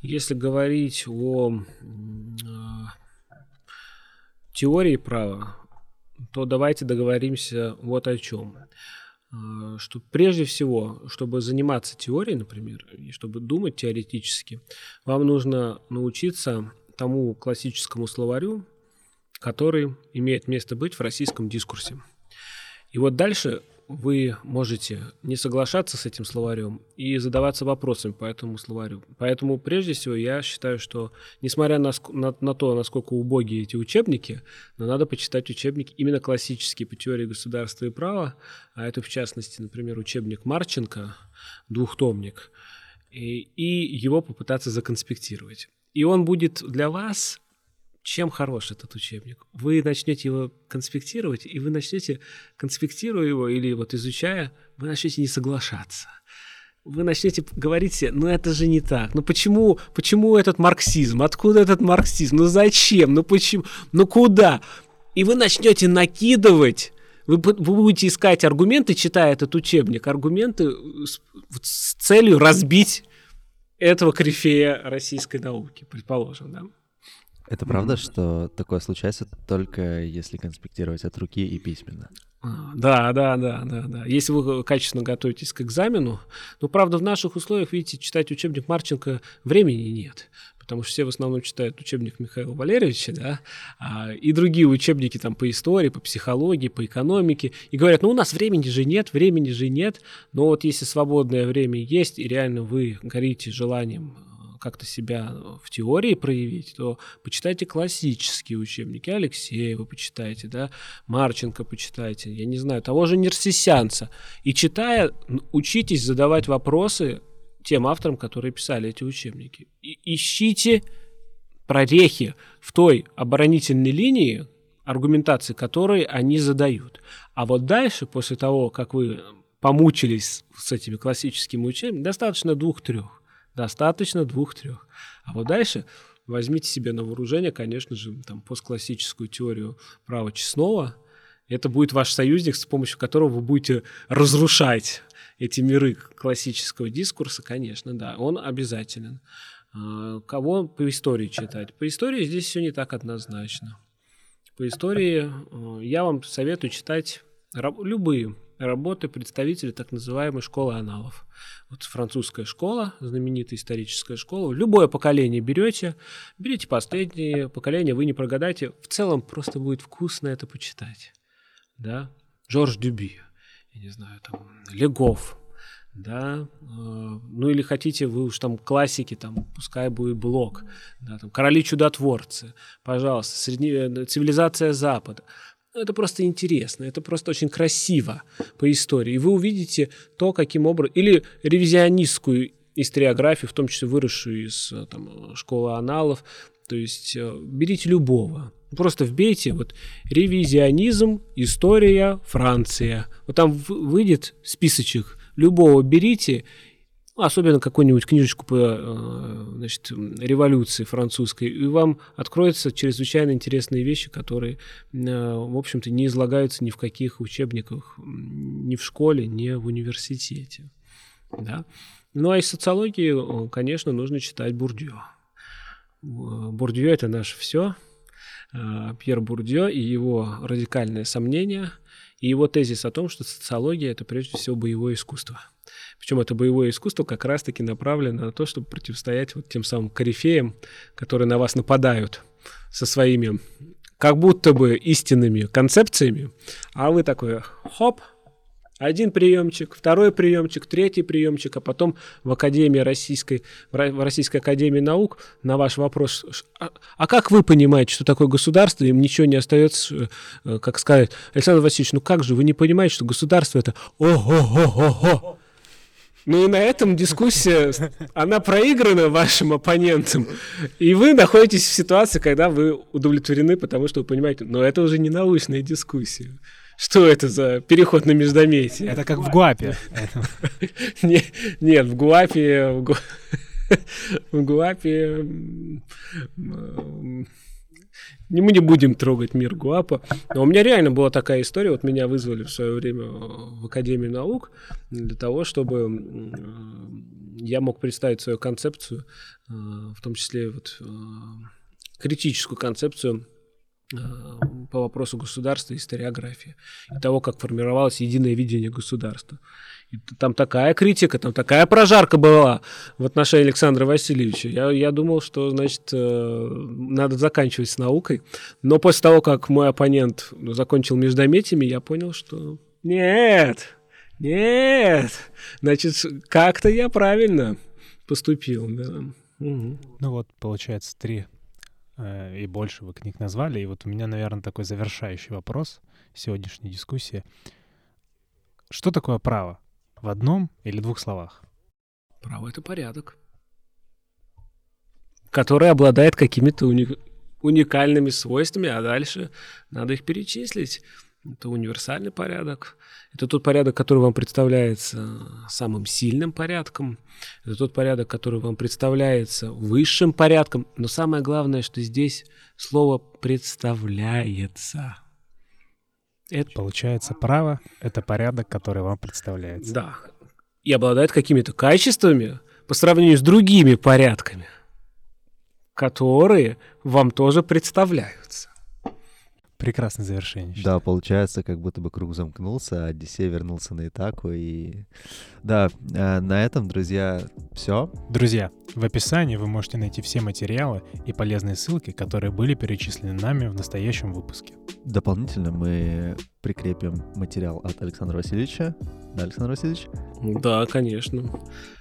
если говорить о теории права, то давайте договоримся вот о чем. А, что прежде всего, чтобы заниматься теорией, например, и чтобы думать теоретически, вам нужно научиться тому классическому словарю, который имеет место быть в российском дискурсе. И вот дальше вы можете не соглашаться с этим словарем и задаваться вопросами по этому словарю. Поэтому, прежде всего, я считаю, что, несмотря на, на, на то, насколько убогие эти учебники, но надо почитать учебники именно классические по теории государства и права, а это, в частности, например, учебник Марченко, двухтомник, и, и его попытаться законспектировать. И он будет для вас чем хорош этот учебник? Вы начнете его конспектировать, и вы начнете, конспектируя его или вот изучая, вы начнете не соглашаться. Вы начнете говорить себе, ну это же не так, ну почему, почему этот марксизм, откуда этот марксизм, ну зачем, ну почему, ну куда? И вы начнете накидывать вы, будете искать аргументы, читая этот учебник, аргументы с, с целью разбить этого корифея российской науки, предположим, да? Это правда, что такое случается только если конспектировать от руки и письменно? А, да, да, да, да, да. Если вы качественно готовитесь к экзамену, но правда в наших условиях, видите, читать учебник Марченко времени нет, потому что все в основном читают учебник Михаила Валерьевича, да, а, и другие учебники там по истории, по психологии, по экономике, и говорят, ну у нас времени же нет, времени же нет, но вот если свободное время есть, и реально вы горите желанием как-то себя в теории проявить, то почитайте классические учебники. Алексеева почитайте, да, Марченко почитайте, я не знаю, того же Нерсисянца. И читая, учитесь задавать вопросы тем авторам, которые писали эти учебники. И ищите прорехи в той оборонительной линии, аргументации которой они задают. А вот дальше, после того, как вы помучились с этими классическими учебниками, достаточно двух-трех. Достаточно двух-трех. А вот дальше возьмите себе на вооружение, конечно же, там, постклассическую теорию права Честного. Это будет ваш союзник, с помощью которого вы будете разрушать эти миры классического дискурса, конечно, да, он обязателен. А, кого по истории читать? По истории здесь все не так однозначно. По истории э, я вам советую читать любые работы представителей так называемой школы аналов. Вот французская школа, знаменитая историческая школа. Любое поколение берете, берите последнее поколение, вы не прогадаете. В целом просто будет вкусно это почитать. Да? Жорж Дюби, я не знаю, там, Легов, да, э, ну или хотите вы уж там классики, там, пускай будет Блок, да, там, Короли чудотворцы, пожалуйста, средне... Цивилизация Запада, это просто интересно, это просто очень красиво по истории. И вы увидите то, каким образом... Или ревизионистскую историографию, в том числе выросшую из там, школы аналов. То есть э, берите любого. Просто вбейте вот ревизионизм, история, Франция. Вот там выйдет списочек любого берите ну, особенно какую-нибудь книжечку по э, значит, революции французской, и вам откроются чрезвычайно интересные вещи, которые, э, в общем-то, не излагаются ни в каких учебниках, ни в школе, ни в университете. Да? Ну а из социологии, конечно, нужно читать Бурдье. Бурдье — это наше все. Пьер Бурдье и его радикальное сомнение, и его тезис о том, что социология — это прежде всего боевое искусство. Причем это боевое искусство как раз-таки направлено на то, чтобы противостоять вот тем самым корифеям, которые на вас нападают со своими как будто бы истинными концепциями, а вы такой хоп, один приемчик, второй приемчик, третий приемчик, а потом в Академии Российской, в Российской Академии Наук на ваш вопрос, а, а как вы понимаете, что такое государство, им ничего не остается, э, как сказать, Александр Васильевич, ну как же, вы не понимаете, что государство это ого-го-го-го, ну и на этом дискуссия, она проиграна вашим оппонентам. И вы находитесь в ситуации, когда вы удовлетворены, потому что вы понимаете, но это уже не научная дискуссия. Что это за переход на междометие? Это как в Гуапе. Нет, в Гуапе... В Гуапе... Не, мы не будем трогать мир Гуапа. Но у меня реально была такая история. Вот меня вызвали в свое время в Академию наук для того, чтобы я мог представить свою концепцию, э, в том числе вот э, критическую концепцию э, по вопросу государства и историографии, и того, как формировалось единое видение государства. Там такая критика, там такая прожарка была в отношении Александра Васильевича. Я, я думал, что, значит, э, надо заканчивать с наукой. Но после того, как мой оппонент закончил междометиями, я понял, что нет, нет, значит, как-то я правильно поступил. Да. Угу. Ну вот, получается, три э, и больше вы книг назвали. И вот у меня, наверное, такой завершающий вопрос сегодняшней дискуссии. Что такое право? В одном или двух словах? Право — это порядок, который обладает какими-то уни- уникальными свойствами, а дальше надо их перечислить. Это универсальный порядок. Это тот порядок, который вам представляется самым сильным порядком. Это тот порядок, который вам представляется высшим порядком. Но самое главное, что здесь слово «представляется». Это... Получается, право — это порядок, который вам представляется. Да. И обладает какими-то качествами по сравнению с другими порядками, которые вам тоже представляются. Прекрасное завершение. Да, получается, как будто бы круг замкнулся, а Одиссей вернулся на Итаку. И да, э, на этом, друзья, все. Друзья, в описании вы можете найти все материалы и полезные ссылки, которые были перечислены нами в настоящем выпуске. Дополнительно мы прикрепим материал от Александра Васильевича. Да, Александр Васильевич? Да, конечно.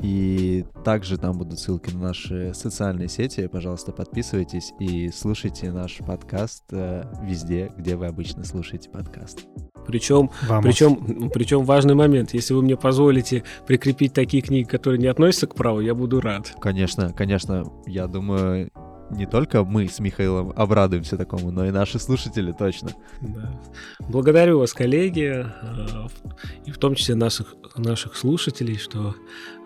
И также там будут ссылки на наши социальные сети. Пожалуйста, подписывайтесь и слушайте наш подкаст э, везде, где вы обычно слушаете подкаст. Причем, причем, причем важный момент. Если вы мне позволите прикрепить такие книги, которые не относятся к праву, я буду рад. Конечно, конечно. Я думаю, не только мы с Михаилом обрадуемся такому, но и наши слушатели точно. Да. Благодарю вас, коллеги, э, и в том числе наших, наших слушателей, что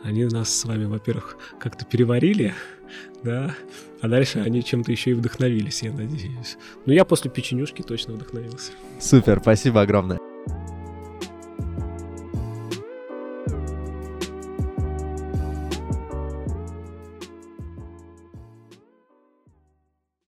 они нас с вами, во-первых, как-то переварили, да, а дальше они чем-то еще и вдохновились, я надеюсь. Ну, я после печенюшки точно вдохновился. Супер, спасибо огромное.